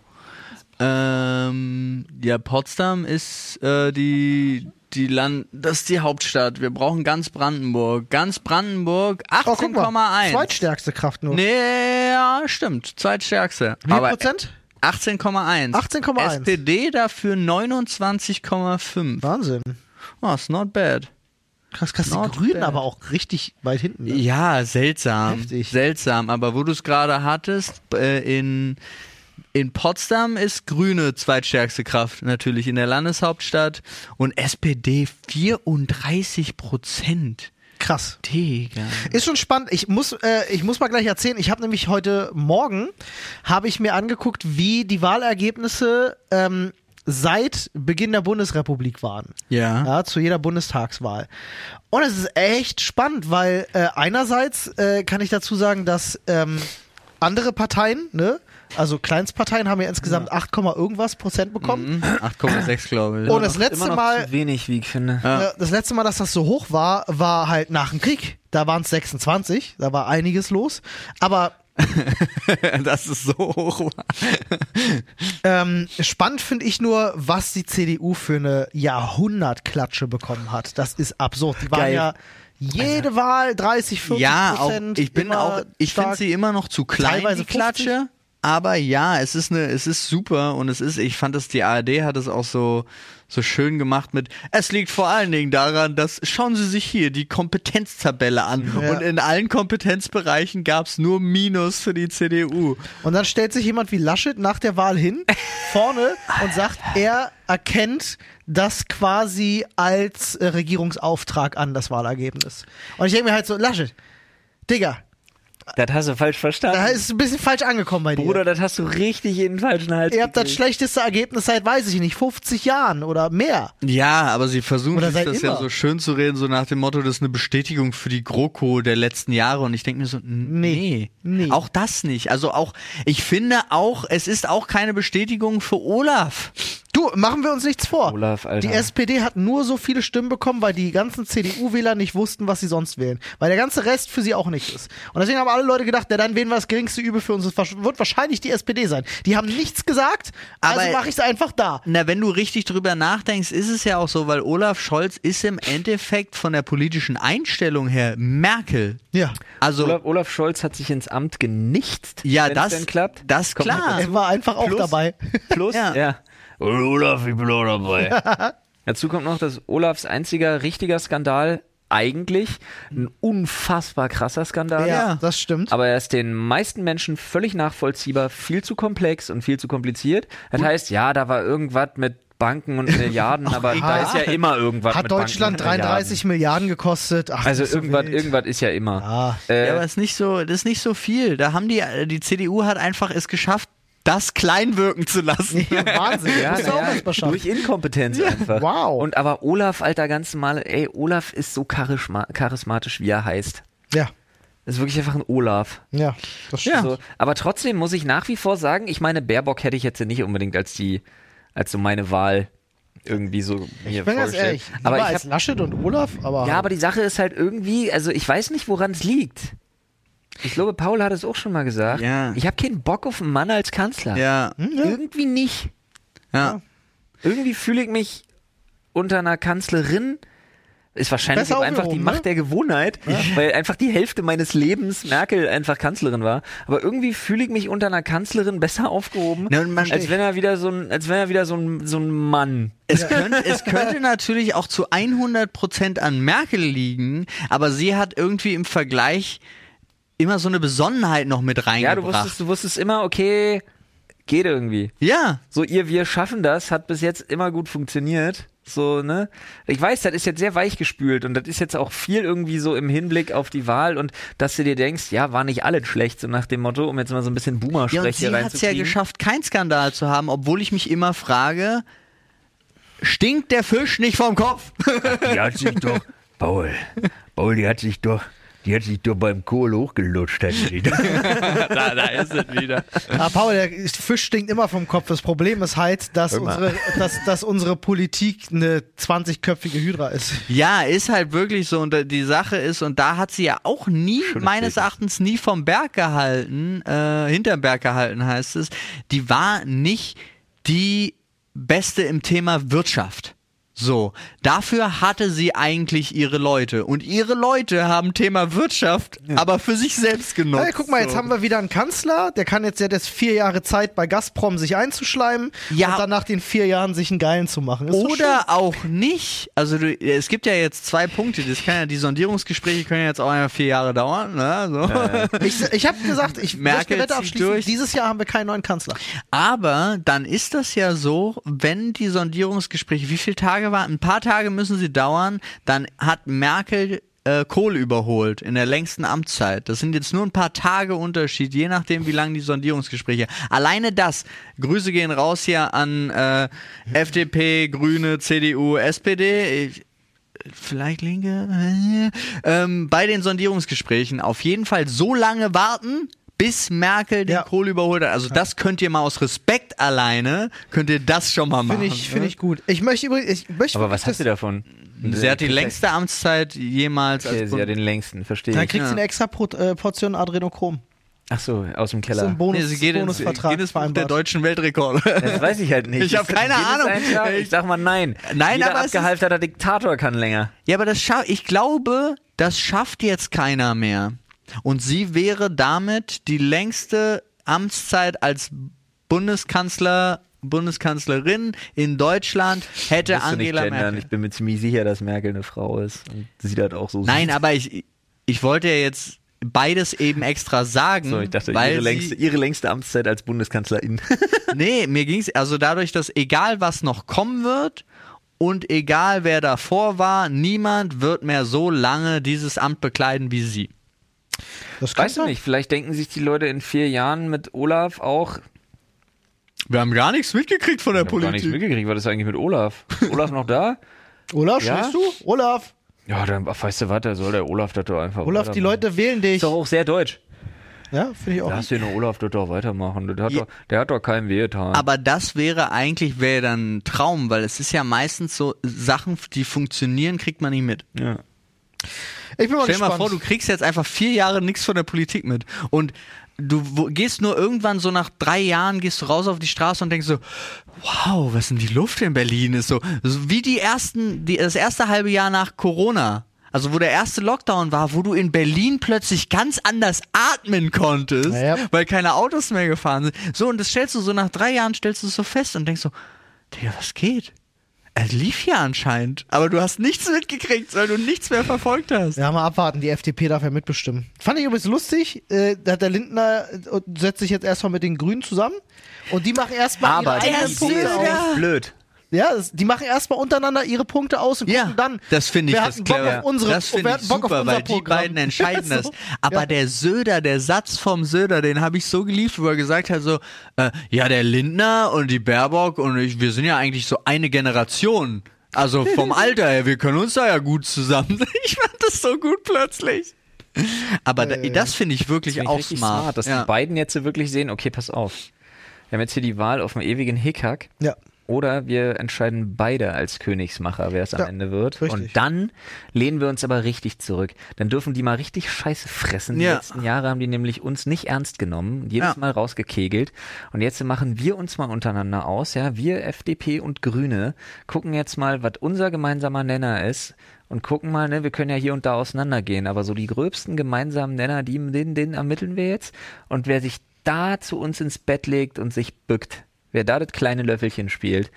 Ähm, ja, Potsdam ist äh, die, die Land, das ist die Hauptstadt. Wir brauchen ganz Brandenburg. Ganz Brandenburg, Oh, guck mal. 18,1. Zweitstärkste Kraft nur. nee, ja, stimmt. Zweitstärkste. Wie viel Aber Prozent? 18,1. 18,1. SPD dafür 29,5. Wahnsinn. Oh, ist not bad. Krass, krass. Die Not Grünen bad. aber auch richtig weit hinten. Ne? Ja, seltsam. Heftig. Seltsam. Aber wo du es gerade hattest, äh, in, in Potsdam ist Grüne zweitstärkste Kraft, natürlich in der Landeshauptstadt. Und SPD 34 Prozent. Krass. Digga. Ist schon spannend. Ich muss, äh, ich muss mal gleich erzählen. Ich habe nämlich heute Morgen habe ich mir angeguckt, wie die Wahlergebnisse ähm, seit Beginn der Bundesrepublik waren. Ja. Ja, zu jeder Bundestagswahl. Und es ist echt spannend, weil äh, einerseits äh, kann ich dazu sagen, dass ähm, andere Parteien, ne, also Kleinstparteien haben ja insgesamt 8, irgendwas Prozent bekommen. Mhm. 8,6 glaube ich. Und das Immer letzte noch Mal, zu wenig, wie ich finde. Ja. das letzte Mal, dass das so hoch war, war halt nach dem Krieg. Da waren es 26, da war einiges los. Aber dass es so hoch war. Ähm, spannend finde ich nur, was die CDU für eine Jahrhundertklatsche bekommen hat. Das ist absurd. Die waren Geil. ja jede Wahl 30, 40 Ja, auch, Prozent. ich bin auch, ich finde sie immer noch zu klein, Teilweise die Klatsche. Aber ja, es ist eine, es ist super und es ist, ich fand es, die ARD hat es auch so, so schön gemacht mit, es liegt vor allen Dingen daran, dass, schauen Sie sich hier die Kompetenztabelle an Ja. und in allen Kompetenzbereichen gab es nur Minus für die CDU. Und dann stellt sich jemand wie Laschet nach der Wahl hin, vorne, und sagt, er erkennt das quasi als äh, Regierungsauftrag an, das Wahlergebnis. Und ich denke mir halt so, Laschet, Digga, Das hast du falsch verstanden. da ist ein bisschen falsch angekommen bei dir. Bruder, das hast du richtig in den falschen Hals Ihr habt das schlechteste Ergebnis seit, weiß ich nicht, 50 Jahren oder mehr. Ja, aber sie versuchen sich das ja immer. so schön zu reden, so nach dem Motto, das ist eine Bestätigung für die GroKo der letzten Jahre. Und ich denke mir so, Nee. nee, Nee. auch das nicht. Also auch, ich finde auch, es ist auch keine Bestätigung für Olaf. Du, machen wir uns nichts vor. Olaf, Alter. Die SPD hat nur so viele Stimmen bekommen, weil die ganzen CDU-Wähler nicht wussten, was sie sonst wählen. Weil der ganze Rest für sie auch nichts ist. Und deswegen haben alle Leute gedacht, ja, dann wählen wir das geringste Übel für uns. Das wird wahrscheinlich die SPD sein. Die haben nichts gesagt, also mache ich es einfach da. Na, wenn du richtig drüber nachdenkst, ist es ja auch so, weil Olaf Scholz ist im Endeffekt von der politischen Einstellung her Merkel. Ja. Also, Olaf, Olaf Scholz hat sich ins Amt genichtet. ja, das, klappt. das Kommt klar. Er war einfach auch Plus- dabei. Plus, Ja. ja. Olaf, ich bin auch dabei. Dazu kommt noch, dass Olafs einziger richtiger Skandal eigentlich ein unfassbar krasser Skandal Ja, ist. das stimmt. Aber er ist den meisten Menschen völlig nachvollziehbar, viel zu komplex und viel zu kompliziert. Das heißt, ja, da war irgendwas mit Banken und Milliarden, aber da ist ja immer irgendwas Hat mit Deutschland Banken und 33 Milliarden gekostet. Ach, Milliarden. Also ist so irgendwas, irgendwas ist ja immer. Ah. Äh, Ja, aber es ist nicht so, das ist nicht so viel. Da haben die, die CDU hat einfach es geschafft, das klein wirken zu lassen. Ja, Wahnsinn. Ja, mal schaffen. durch Inkompetenz einfach. wow. Und aber Olaf, alter, ganz normale, ey, Olaf ist so charisma charismatisch, wie er heißt. Ja, Das ist wirklich einfach ein Olaf. ja, das stimmt. Ja. So, aber trotzdem muss ich nach wie vor sagen, ich meine, Baerbock hätte ich jetzt nicht unbedingt als die, als so meine Wahl irgendwie so mir Ich bin ganz vorgestellt. ehrlich, aber ich als hab, Laschet und Olaf, aber ja, aber die Sache ist halt irgendwie, also ich weiß nicht, woran es liegt. Ich glaube, Paul hat es auch schon mal gesagt. Ja. Ich habe keinen Bock auf einen Mann als Kanzler. Ja, Irgendwie nicht. ja. Irgendwie fühle ich mich unter einer Kanzlerin. Ist wahrscheinlich auch einfach die aufgehoben, Macht ne? der Gewohnheit, weil einfach die Hälfte meines Lebens Merkel einfach Kanzlerin war. Aber irgendwie fühle ich mich unter einer Kanzlerin besser aufgehoben, Ne, man- als wenn er wieder so ein, als wenn er wieder so ein, so ein Mann. Es, könnte, es könnte natürlich auch zu 100% an Merkel liegen, aber sie hat irgendwie im Vergleich immer so eine Besonnenheit noch mit Ja, du reingebracht. wusstest, du wusstest immer, okay, geht irgendwie. Ja, So, ihr, wir schaffen das, hat bis jetzt immer gut funktioniert. So, ne? Ich weiß, das ist jetzt sehr weich gespült und das ist jetzt auch viel irgendwie so im Hinblick auf die Wahl und dass du dir denkst, ja, war nicht alles schlecht, so nach dem Motto, um jetzt mal so ein bisschen ja Boomer-Sprech und hier sie hat es ja reinzukriegen. geschafft, keinen Skandal zu haben, obwohl ich mich immer frage, stinkt der Fisch nicht vom Kopf? Die hat sich doch, Paul, Paul, die hat sich doch, die hat sich doch beim Kohl hochgelutscht, die. da, da ist es wieder. Ah, Paul, der Fisch stinkt immer vom Kopf. Das Problem ist halt, dass, unsere, dass, dass unsere Politik eine 20-köpfige Hydra ist. Ja, ist halt wirklich so. Und die Sache ist, und da hat sie ja auch nie, Schönes meines Bild. Erachtens, nie vom Berg gehalten, äh, hinterm Berg gehalten heißt es. Die war nicht die Beste im Thema Wirtschaft. So, dafür hatte sie eigentlich ihre Leute. Und ihre Leute haben Thema Wirtschaft, aber für sich selbst genutzt. Hey, guck mal, jetzt so. haben wir wieder einen Kanzler, der kann jetzt ja das vier Jahre Zeit bei Gazprom sich einzuschleimen Ja. und dann nach den vier Jahren sich einen Geilen zu machen. Ist. Oder auch nicht. Also du, es gibt ja jetzt zwei Punkte. Das kann ja, die Sondierungsgespräche können ja jetzt auch einmal vier Jahre dauern. Ne? So. Ich, ich habe gesagt, ich möchte Wette abschließen, durch. dieses Jahr haben wir keinen neuen Kanzler. Aber dann ist das ja so, wenn die Sondierungsgespräche, wie viele Tage waren? Ein paar Tage müssen sie dauern, dann hat Merkel äh, Kohl überholt in der längsten Amtszeit. Das sind jetzt nur ein paar Tage Unterschied, je nachdem, wie lang die Sondierungsgespräche. Alleine das, Grüße gehen raus hier an äh, FDP, Grüne, CDU, SPD. Ich, vielleicht Linke, äh, ähm, bei den Sondierungsgesprächen auf jeden Fall so lange warten, bis Merkel den Ja. Kohl überholt hat. Also das könnt ihr mal aus Respekt alleine, könnt ihr das schon mal machen. Finde ich, finde ich gut. Ich möchte übrigens, ich möchte Aber was hast du davon? Sie hat die längste Amtszeit jemals Okay, als sie hat den längsten, verstehe Dann ich. kriegt sie eine extra Pro äh, Portion Adrenochrom. Ach so, aus dem So Keller. ein Bonus, Nee, sie geht ins Bonusvertrag Guinness Buch der deutschen Weltrekorde. Das weiß ich halt nicht. Ich hab Ist das keine ein Ahnung. Ich sag mal nein. Nein, Jeder aber abgehalfterter Diktator kann länger. Ja, aber das scha ich glaube, das schafft jetzt keiner mehr. Und sie wäre damit die längste Amtszeit als Bundeskanzler, Bundeskanzlerin in Deutschland hätte Angela. Merkel. Ich bin mir ziemlich sicher, dass Merkel eine Frau ist. Und sie das auch so Nein, sieht. aber ich, ich wollte ja jetzt beides eben extra sagen, So, ich dachte, weil ihre längste, ihre längste Amtszeit als Bundeskanzlerin. Nee, mir ging's also dadurch, dass egal was noch kommen wird und egal wer davor war, niemand wird mehr so lange dieses Amt bekleiden wie sie. Das du sein. nicht, vielleicht denken sich die Leute in vier Jahren mit Olaf auch, Wir haben gar nichts mitgekriegt von der ich hab gar nichts mitgekriegt, was ist eigentlich mit Olaf? Olaf noch da? Olaf, Ja? schläfst du? Olaf, Ja, dann weißt du was, da soll der Olaf das doch einfach Olaf, die. Leute wählen dich. Ist doch auch sehr deutsch. Ja, finde ich auch. Lass den Olaf das doch weitermachen. Der hat, Ja. doch, der hat doch keinem wehgetan. Aber das wäre eigentlich, wäre dann ein Traum, weil es ist ja meistens so, Sachen, die funktionieren, kriegt man nicht mit. ja. Ich bin mal Stell dir gespannt. mal vor, du kriegst jetzt einfach vier Jahre nichts von der Politik mit. Und du wo, gehst nur irgendwann so nach drei Jahren, gehst du raus auf die Straße und denkst so, wow, was denn die Luft in Berlin ist so. so wie die ersten, die, das erste halbe Jahr nach Corona. Also wo der erste Lockdown war, wo du in Berlin plötzlich ganz anders atmen konntest, ja. weil keine Autos mehr gefahren sind. So, und das stellst du so nach drei Jahren, stellst du es so fest und denkst so, Digga, was geht? Er lief hier anscheinend, aber du hast nichts mitgekriegt, weil du nichts mehr verfolgt hast. Ja, mal abwarten, die FDP darf ja mitbestimmen. Fand ich übrigens lustig, äh, da hat der Lindner äh, setzt sich jetzt erstmal mit den Grünen zusammen und die machen erstmal Aber ihre die eigenen Punkte echt blöd. Ja, das, die machen erstmal untereinander ihre Punkte aus und Ja, gucken dann. das finde ich das hat Bock clever. auf unsere, das finde ich Bock super, auf weil die Programm. beiden entscheiden So. das. Aber Ja. der Söder, der Satz vom Söder, den habe ich so geliebt, wo er gesagt hat so, äh, ja, der Lindner und die Baerbock und ich, wir sind ja eigentlich so eine Generation. Also vom Alter her, wir können uns da ja gut zusammen. Ich fand das so gut plötzlich. Aber da, das finde ich wirklich Finde ich auch smart. smart, dass ja. die beiden jetzt wirklich sehen, okay, pass auf. Wir haben jetzt hier die Wahl auf dem ewigen Hickhack. Ja. Oder wir entscheiden beide als Königsmacher, wer es am Ja, Ende wird. richtig. Und dann lehnen wir uns aber richtig zurück. Dann dürfen die mal richtig Scheiße fressen. Die Ja. letzten Jahre haben die nämlich uns nicht ernst genommen, jedes Ja. Mal rausgekegelt. Und jetzt machen wir uns mal untereinander aus, ja, wir FDP und Grüne gucken jetzt mal, was unser gemeinsamer Nenner ist. Und gucken mal, ne, wir können ja hier und da auseinandergehen, aber so die gröbsten gemeinsamen Nenner, die, den, den ermitteln wir jetzt. Und wer sich da zu uns ins Bett legt und sich bückt, wer da das kleine Löffelchen spielt,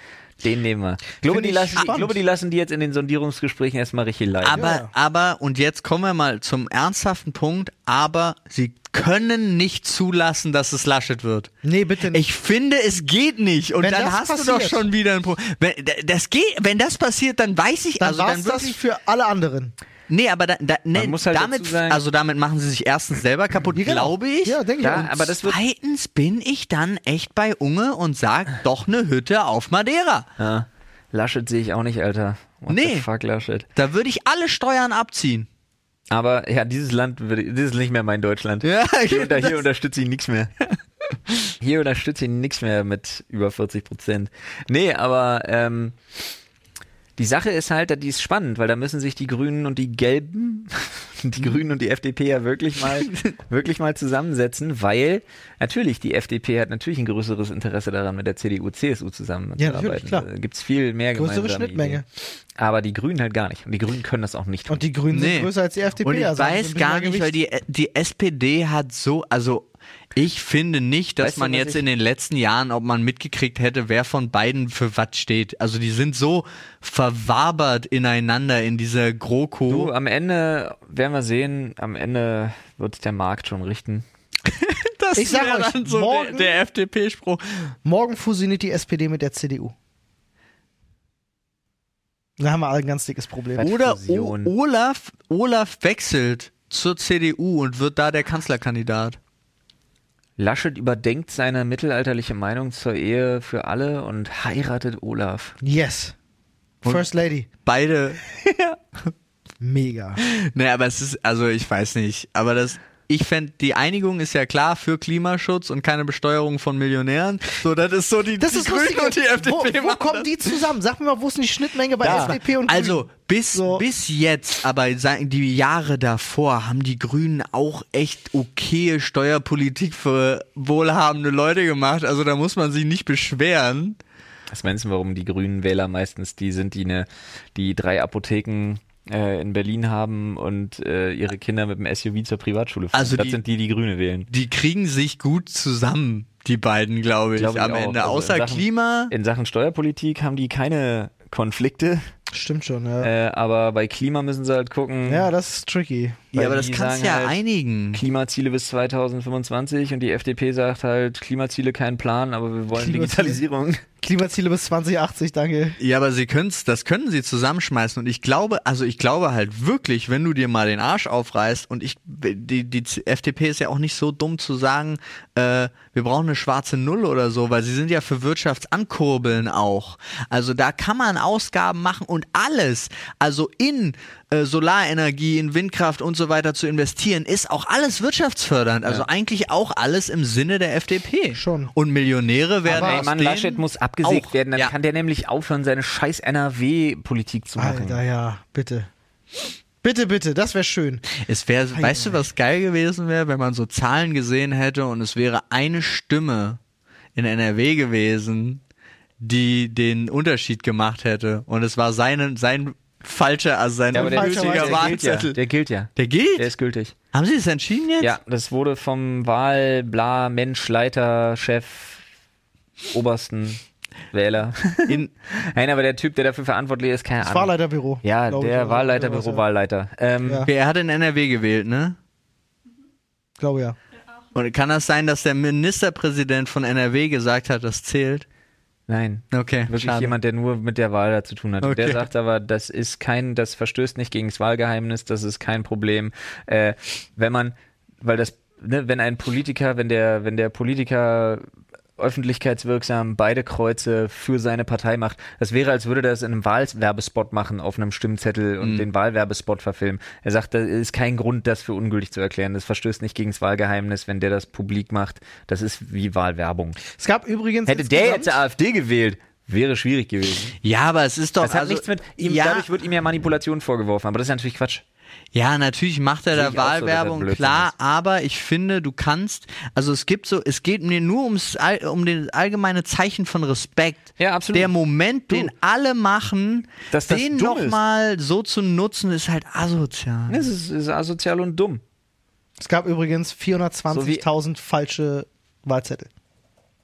den nehmen wir. Ich glaube, die ich lassen, ich glaube, die lassen die jetzt in den Sondierungsgesprächen erstmal richtig leiden. Aber, Ja. aber, und jetzt kommen wir mal zum ernsthaften Punkt, aber sie können nicht zulassen, dass es Laschet wird. Nee, bitte nicht. Ich finde, es geht nicht. Und Wenn dann das hast du doch passiert- schon wieder ein Problem. Wenn, das geht, wenn das passiert, dann weiß ich, dann also war's dann das wirklich. für alle anderen. Nee, aber da, da, nee, halt damit, sagen- also damit machen sie sich erstens selber kaputt, Ja, genau. glaube ich. Ja, denke ich Ja, auch. aber das wird Zweitens bin ich dann echt bei Unge und sag doch eine Hütte auf Madeira. Ja. Laschet sehe ich auch nicht, Alter. What Nee. the fuck, Laschet. Da würde ich alle Steuern abziehen. Aber ja, dieses Land, würde, das ist nicht mehr mein Deutschland. Ja, hier, hier unterstütze ich nichts mehr. Hier unterstütze ich nichts mehr mit über 40 Prozent. Nee, aber ähm, die Sache ist halt, die ist spannend, weil da müssen sich die Grünen und die Gelben, die Grünen und die FDP ja wirklich mal, wirklich mal zusammensetzen, weil natürlich die FDP hat natürlich ein größeres Interesse daran, mit der CDU, CSU zusammenzuarbeiten. natürlich, klar. Da gibt's viel mehr Größere gemeinsame Schnittmenge. Ideen. Aber die Grünen halt gar nicht. Und die Grünen können das auch nicht tun. Und die Grünen Nee. sind größer als die FDP. Und ich also weiß gar nicht, weil die, die SPD hat so, also ich finde nicht, dass Weißt du, man was jetzt in den letzten Jahren, ob man mitgekriegt hätte, wer von beiden für was steht. Also die sind so verwabert ineinander in dieser GroKo. Du, am Ende werden wir sehen, am Ende wird der Markt schon richten. das Ich sag euch, dann so morgen- der, der FDP-Spruch. Morgen fusioniert die SPD mit der CDU. Da haben wir alle ein ganz dickes Problem. Oder o. Olaf, Olaf wechselt zur CDU und wird da der Kanzlerkandidat. Laschet überdenkt seine mittelalterliche Meinung zur Ehe für alle und heiratet Olaf. Yes. First Lady. Beide Mega. Nee, aber es ist, also ich weiß nicht, aber das, ich fände, die Einigung ist ja klar für Klimaschutz und keine Besteuerung von Millionären. So, das ist so die, Das die ist Grünen und die FDP Wo, wo kommen die zusammen? Sag mir mal, wo ist denn die Schnittmenge bei Da. FDP und Also Grünen? bis, So. bis jetzt, aber die Jahre davor, haben die Grünen auch echt okaye Steuerpolitik für wohlhabende Leute gemacht. Also da muss man sich nicht beschweren. Was meinst du, warum die grünen Wähler meistens die sind, die eine, die drei Apotheken äh, in Berlin haben und äh, ihre Kinder mit dem SUV zur Privatschule fahren? Also das die- sind die, die Grüne wählen. Die kriegen sich gut zusammen, die beiden, glaube ich, Glaub ich am auch. Ende. Also in Außer Sachen- Klima. In Sachen Steuerpolitik haben die keine Konflikte, Stimmt schon, ja. äh, aber bei Klima müssen sie halt gucken. ja, das ist tricky. Ja, aber das kannst du ja halt, einigen. Klimaziele bis 2025 und die FDP sagt halt Klimaziele kein Plan, aber wir wollen Klimaziele. Digitalisierung. Klimaziele bis 2080, danke. Ja, aber sie können's, das können sie zusammenschmeißen und ich glaube, also ich glaube halt wirklich, wenn du dir mal den Arsch aufreißt und ich, die, die FDP ist ja auch nicht so dumm zu sagen, äh, wir brauchen eine schwarze Null oder so, weil sie sind ja für Wirtschaftsankurbeln auch. Also da kann man Ausgaben machen und alles, also in äh, Solarenergie, in Windkraft und so weiter zu investieren, ist auch alles wirtschaftsfördernd. Also eigentlich auch alles im Sinne der FDP. Schon. Und Millionäre werden Aber- Mann, denen Laschet muss abgesägt auch, werden, dann ja. kann der nämlich aufhören, seine scheiß NRW-Politik zu machen. Alter, ja, bitte. Bitte, bitte, das wäre schön. Es wäre, weißt du, was geil gewesen wäre, wenn man so Zahlen gesehen hätte und es wäre eine Stimme in NRW gewesen, die den Unterschied gemacht hätte. Und es war seine, sein falscher, also sein Ja, aber der, ja. Wahlzettel. der gilt ja. Der gilt? Der ist gültig. Haben Sie es entschieden jetzt? Ja, das wurde vom Wahl, bla, Mensch, Leiter, Chef, obersten Wähler. In, Nein, aber der Typ, der dafür verantwortlich ist, keine Das Ahnung. Wahlleiterbüro. Ja, der oder Wahlleiter, sowas, Bürowahlleiter. Ähm, Ja. er hat in NRW gewählt, ne? Ich glaube ja. Und kann das sein, dass der Ministerpräsident von NRW gesagt hat, das zählt? Nein. Okay, Wirklich schade. jemand, der nur mit der Wahl da zu tun hat. Und Der Okay. sagt aber, das ist kein, das verstößt nicht gegen das Wahlgeheimnis, das ist kein Problem. Äh, wenn man, weil das, ne, wenn ein Politiker, wenn der, wenn der Politiker öffentlichkeitswirksam beide Kreuze für seine Partei macht. Das wäre, als würde er das in einem Wahlwerbespot machen auf einem Stimmzettel und den Wahlwerbespot verfilmen. Er sagt, da ist kein Grund, das für ungültig zu erklären. Das verstößt nicht gegen das Wahlgeheimnis, wenn der das publik macht. Das ist wie Wahlwerbung. Es gab übrigens. Hätte der jetzt AfD gewählt, Wäre schwierig gewesen. Ja, aber es ist doch. Das hat also, nichts mit ihm, ja, dadurch wird ihm ja Manipulation vorgeworfen, aber das ist ja natürlich Quatsch. Ja, natürlich macht er Sehe da so, Wahlwerbung, Blödsinn klar, ist. aber ich finde, du kannst, also es gibt so, es geht mir nur ums, all- um den allgemeine Zeichen von Respekt. Ja, absolut. Der Moment, Du. den alle machen, Dass das den nochmal so zu nutzen, ist halt asozial. Das ist, ist asozial und dumm. Es gab übrigens 420.000 falsche Wahlzettel.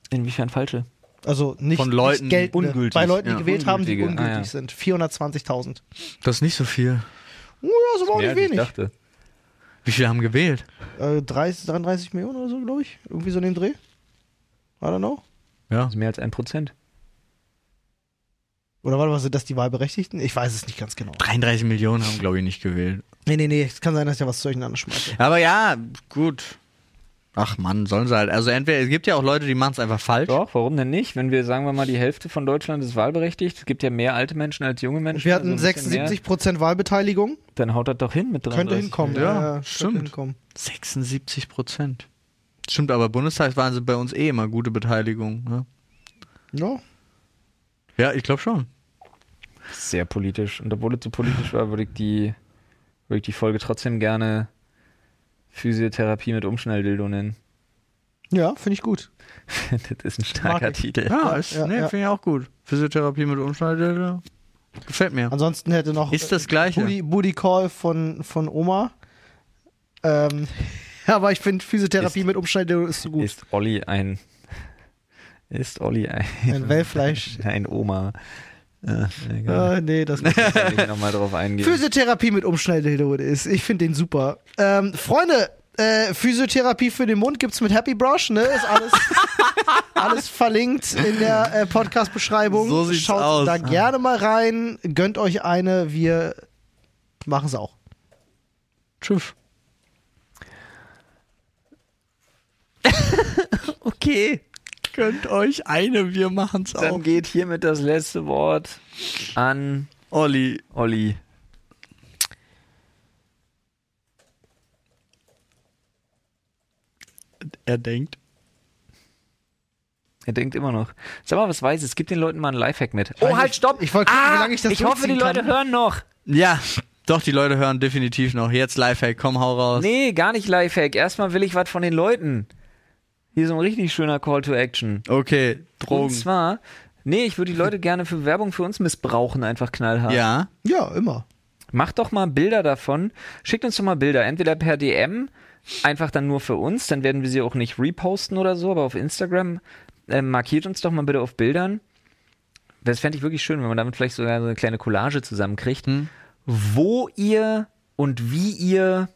Inwiefern falsche? Also nicht, Von Leuten nicht geltende. ungültig, Bei Leuten, die ja. gewählt haben, die ungültig ah, ja. sind. 420.000. Das ist nicht so viel. Oh ja, so war auch nicht als ich wenig. dachte. Wie viele haben gewählt? Äh, 30, 33 Millionen oder so, glaube ich. Irgendwie so in dem Dreh. I don't know. Ja. Das ist mehr als ein Prozent. Oder warte mal, sind das die Wahlberechtigten? Ich weiß es nicht ganz genau. 33 Millionen haben, glaube ich, nicht gewählt. Nee, nee, nee. Es kann sein, dass ich da was durcheinander schmeiße. Aber ja, gut. Ach Mann, sollen sie halt. Also entweder, es gibt ja auch Leute, die machen es einfach falsch. Doch, warum denn nicht? Wenn wir, sagen wir mal, die Hälfte von Deutschland ist wahlberechtigt, es gibt ja mehr alte Menschen als junge Menschen. Wir hatten also ein bisschen 76 Prozent Wahlbeteiligung. Dann haut das doch hin mit 33. Könnte hinkommen. Ja, könnte stimmt. Hinkommen. 76 Prozent. Stimmt, aber Bundestagswahlen sind bei uns eh immer gute Beteiligung. Ne? Ja. Ja, ich glaube schon. Sehr politisch. Und obwohl es so politisch war, würde ich die, würde ich die Folge trotzdem gerne Physiotherapie mit Umschnelldildo nennen. Ja, finde ich gut. das ist ein starker Mag. Titel. Ja, Ja, ist, ja, nee, ja. finde ich auch gut. Physiotherapie mit Umschneide, gefällt mir. Ansonsten hätte noch Ist das Gleiche. Booty, Booty Call von, von Oma. Ähm, aber ich finde Physiotherapie Ist- mit Umschneidung ist so gut. Ist Olli ein. Ist Olli ein. Ein Wellfleisch. Ein Oma. Ja. Ah, nee, das Da soll ich nochmal drauf eingehen. Physiotherapie mit Umschneidildo ist. Ich finde den super. Ähm, Freunde, äh, Physiotherapie für den Mund gibt's mit Happy Brush, ne? Ist alles, alles verlinkt in der äh, Podcast-Beschreibung. So sieht's Schaut aus. da gerne mal rein. Gönnt euch eine. Wir machen es auch. Tschüss. okay. Gönnt euch eine, wir machen's auch. Dann geht hiermit das letzte Wort an Olli. Olli. Er denkt. Er denkt immer noch. Sag mal, was weiß es? Gib den Leuten mal einen Lifehack mit. Oh, halt, stopp! ich wollte gucken, ah, wie lange ich das Ich hoffe, die Leute kann. hören noch. Ja, doch, die Leute hören definitiv noch. Jetzt Lifehack, komm, hau raus. Nee, gar nicht Lifehack. Erstmal will ich was von den Leuten. Hier so ein richtig schöner Call to Action. Okay, Und Drogen. zwar, nee, ich würde die Leute gerne für Werbung für uns missbrauchen, einfach knallhart. Ja. Ja, immer. Macht doch mal Bilder davon. Schickt uns doch mal Bilder. Entweder per DM, einfach dann nur für uns, dann werden wir sie auch nicht reposten oder so, aber auf Instagram äh, markiert uns doch mal bitte auf Bildern. Das fände ich wirklich schön, wenn man damit vielleicht sogar so eine kleine Collage zusammenkriegt, Hm. wo ihr und wie ihr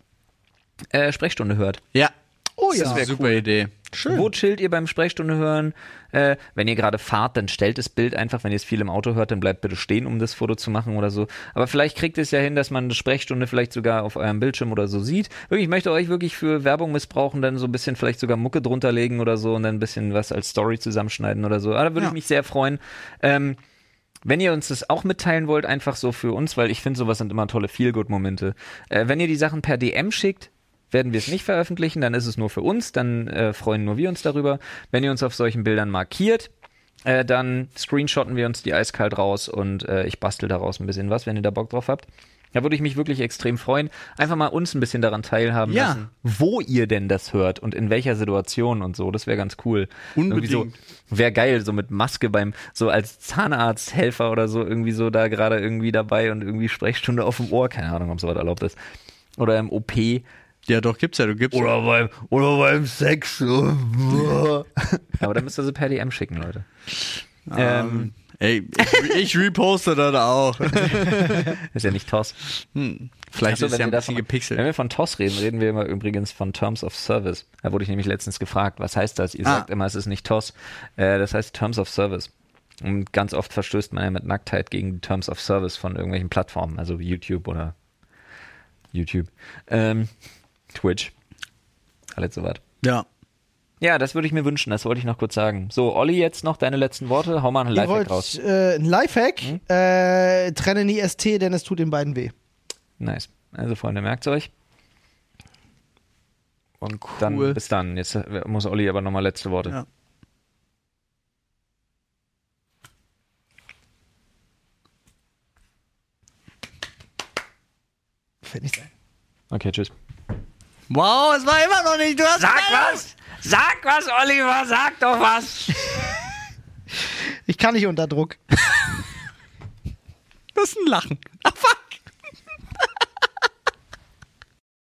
äh, Sprechstunde hört. Ja. Oh Das ja. wäre super Idee. Schön. Wo chillt ihr beim Sprechstunde hören? Äh, wenn ihr gerade fahrt, dann stellt das Bild einfach. Wenn ihr es viel im Auto hört, dann bleibt bitte stehen, um das Foto zu machen oder so. Aber vielleicht kriegt es ja hin, dass man eine Sprechstunde vielleicht sogar auf eurem Bildschirm oder so sieht. Wirklich, ich möchte euch wirklich für Werbung missbrauchen, dann so ein bisschen vielleicht sogar Mucke drunter legen oder so und dann ein bisschen was als Story zusammenschneiden oder so. Aber da würde Ja. ich mich sehr freuen. Ähm, wenn ihr uns das auch mitteilen wollt, einfach so für uns, weil ich finde, sowas sind immer tolle Feel-Good-Momente. Äh, wenn ihr die Sachen per DM schickt, werden wir es nicht veröffentlichen, dann ist es nur für uns, dann äh, freuen nur wir uns darüber. Wenn ihr uns auf solchen Bildern markiert, äh, dann screenshotten wir uns die eiskalt raus und äh, ich bastel daraus ein bisschen was, wenn ihr da Bock drauf habt. Da würde ich mich wirklich extrem freuen. Einfach mal uns ein bisschen daran teilhaben Ja. lassen, wo ihr denn das hört und in welcher Situation und so. Das wäre ganz cool. Unbedingt. So, wäre geil, so mit Maske beim, so als Zahnarzthelfer oder so, irgendwie so da gerade irgendwie dabei und irgendwie Sprechstunde auf dem Ohr. Keine Ahnung, ob sowas erlaubt ist. Oder im OP. Ja, doch, gibt's ja. Du gibst Oder beim, oder beim Sex. so. Aber dann müsst ihr sie per DM schicken, Leute. Ähm, ey, ich, ich reposte das auch. Ist ja nicht TOS. Hm, vielleicht Achso, ist ja wir ein bisschen davon- Wenn gepixelt. wir von TOS reden, reden wir immer übrigens von Terms of Service. Da wurde ich nämlich letztens gefragt, was heißt das? Ihr Ah. sagt immer, es ist nicht TOS. Äh, das heißt Terms of Service. Und ganz oft verstößt man ja mit Nacktheit gegen die Terms of Service von irgendwelchen Plattformen, also wie YouTube oder YouTube. Ähm, Twitch. Alles soweit. Ja. Ja, das würde ich mir wünschen, das wollte ich noch kurz sagen. So, Olli, jetzt noch deine letzten Worte. Hau mal einen Lifehack wollt, raus. Äh, ein Lifehack? Hm? Äh, trenne nie ST, denn es tut den beiden weh. Nice. Also, Freunde, merkt euch. Und cool. dann bis dann. Jetzt äh, muss Olli aber nochmal letzte Worte. Ja. Fällt nicht ein. Okay, tschüss. Wow, es war immer noch nicht. Du hast Sag keine- was! Sag was, Oliver! Sag doch was! Ich kann nicht unter Druck. Das ist ein Lachen. Ach, fuck.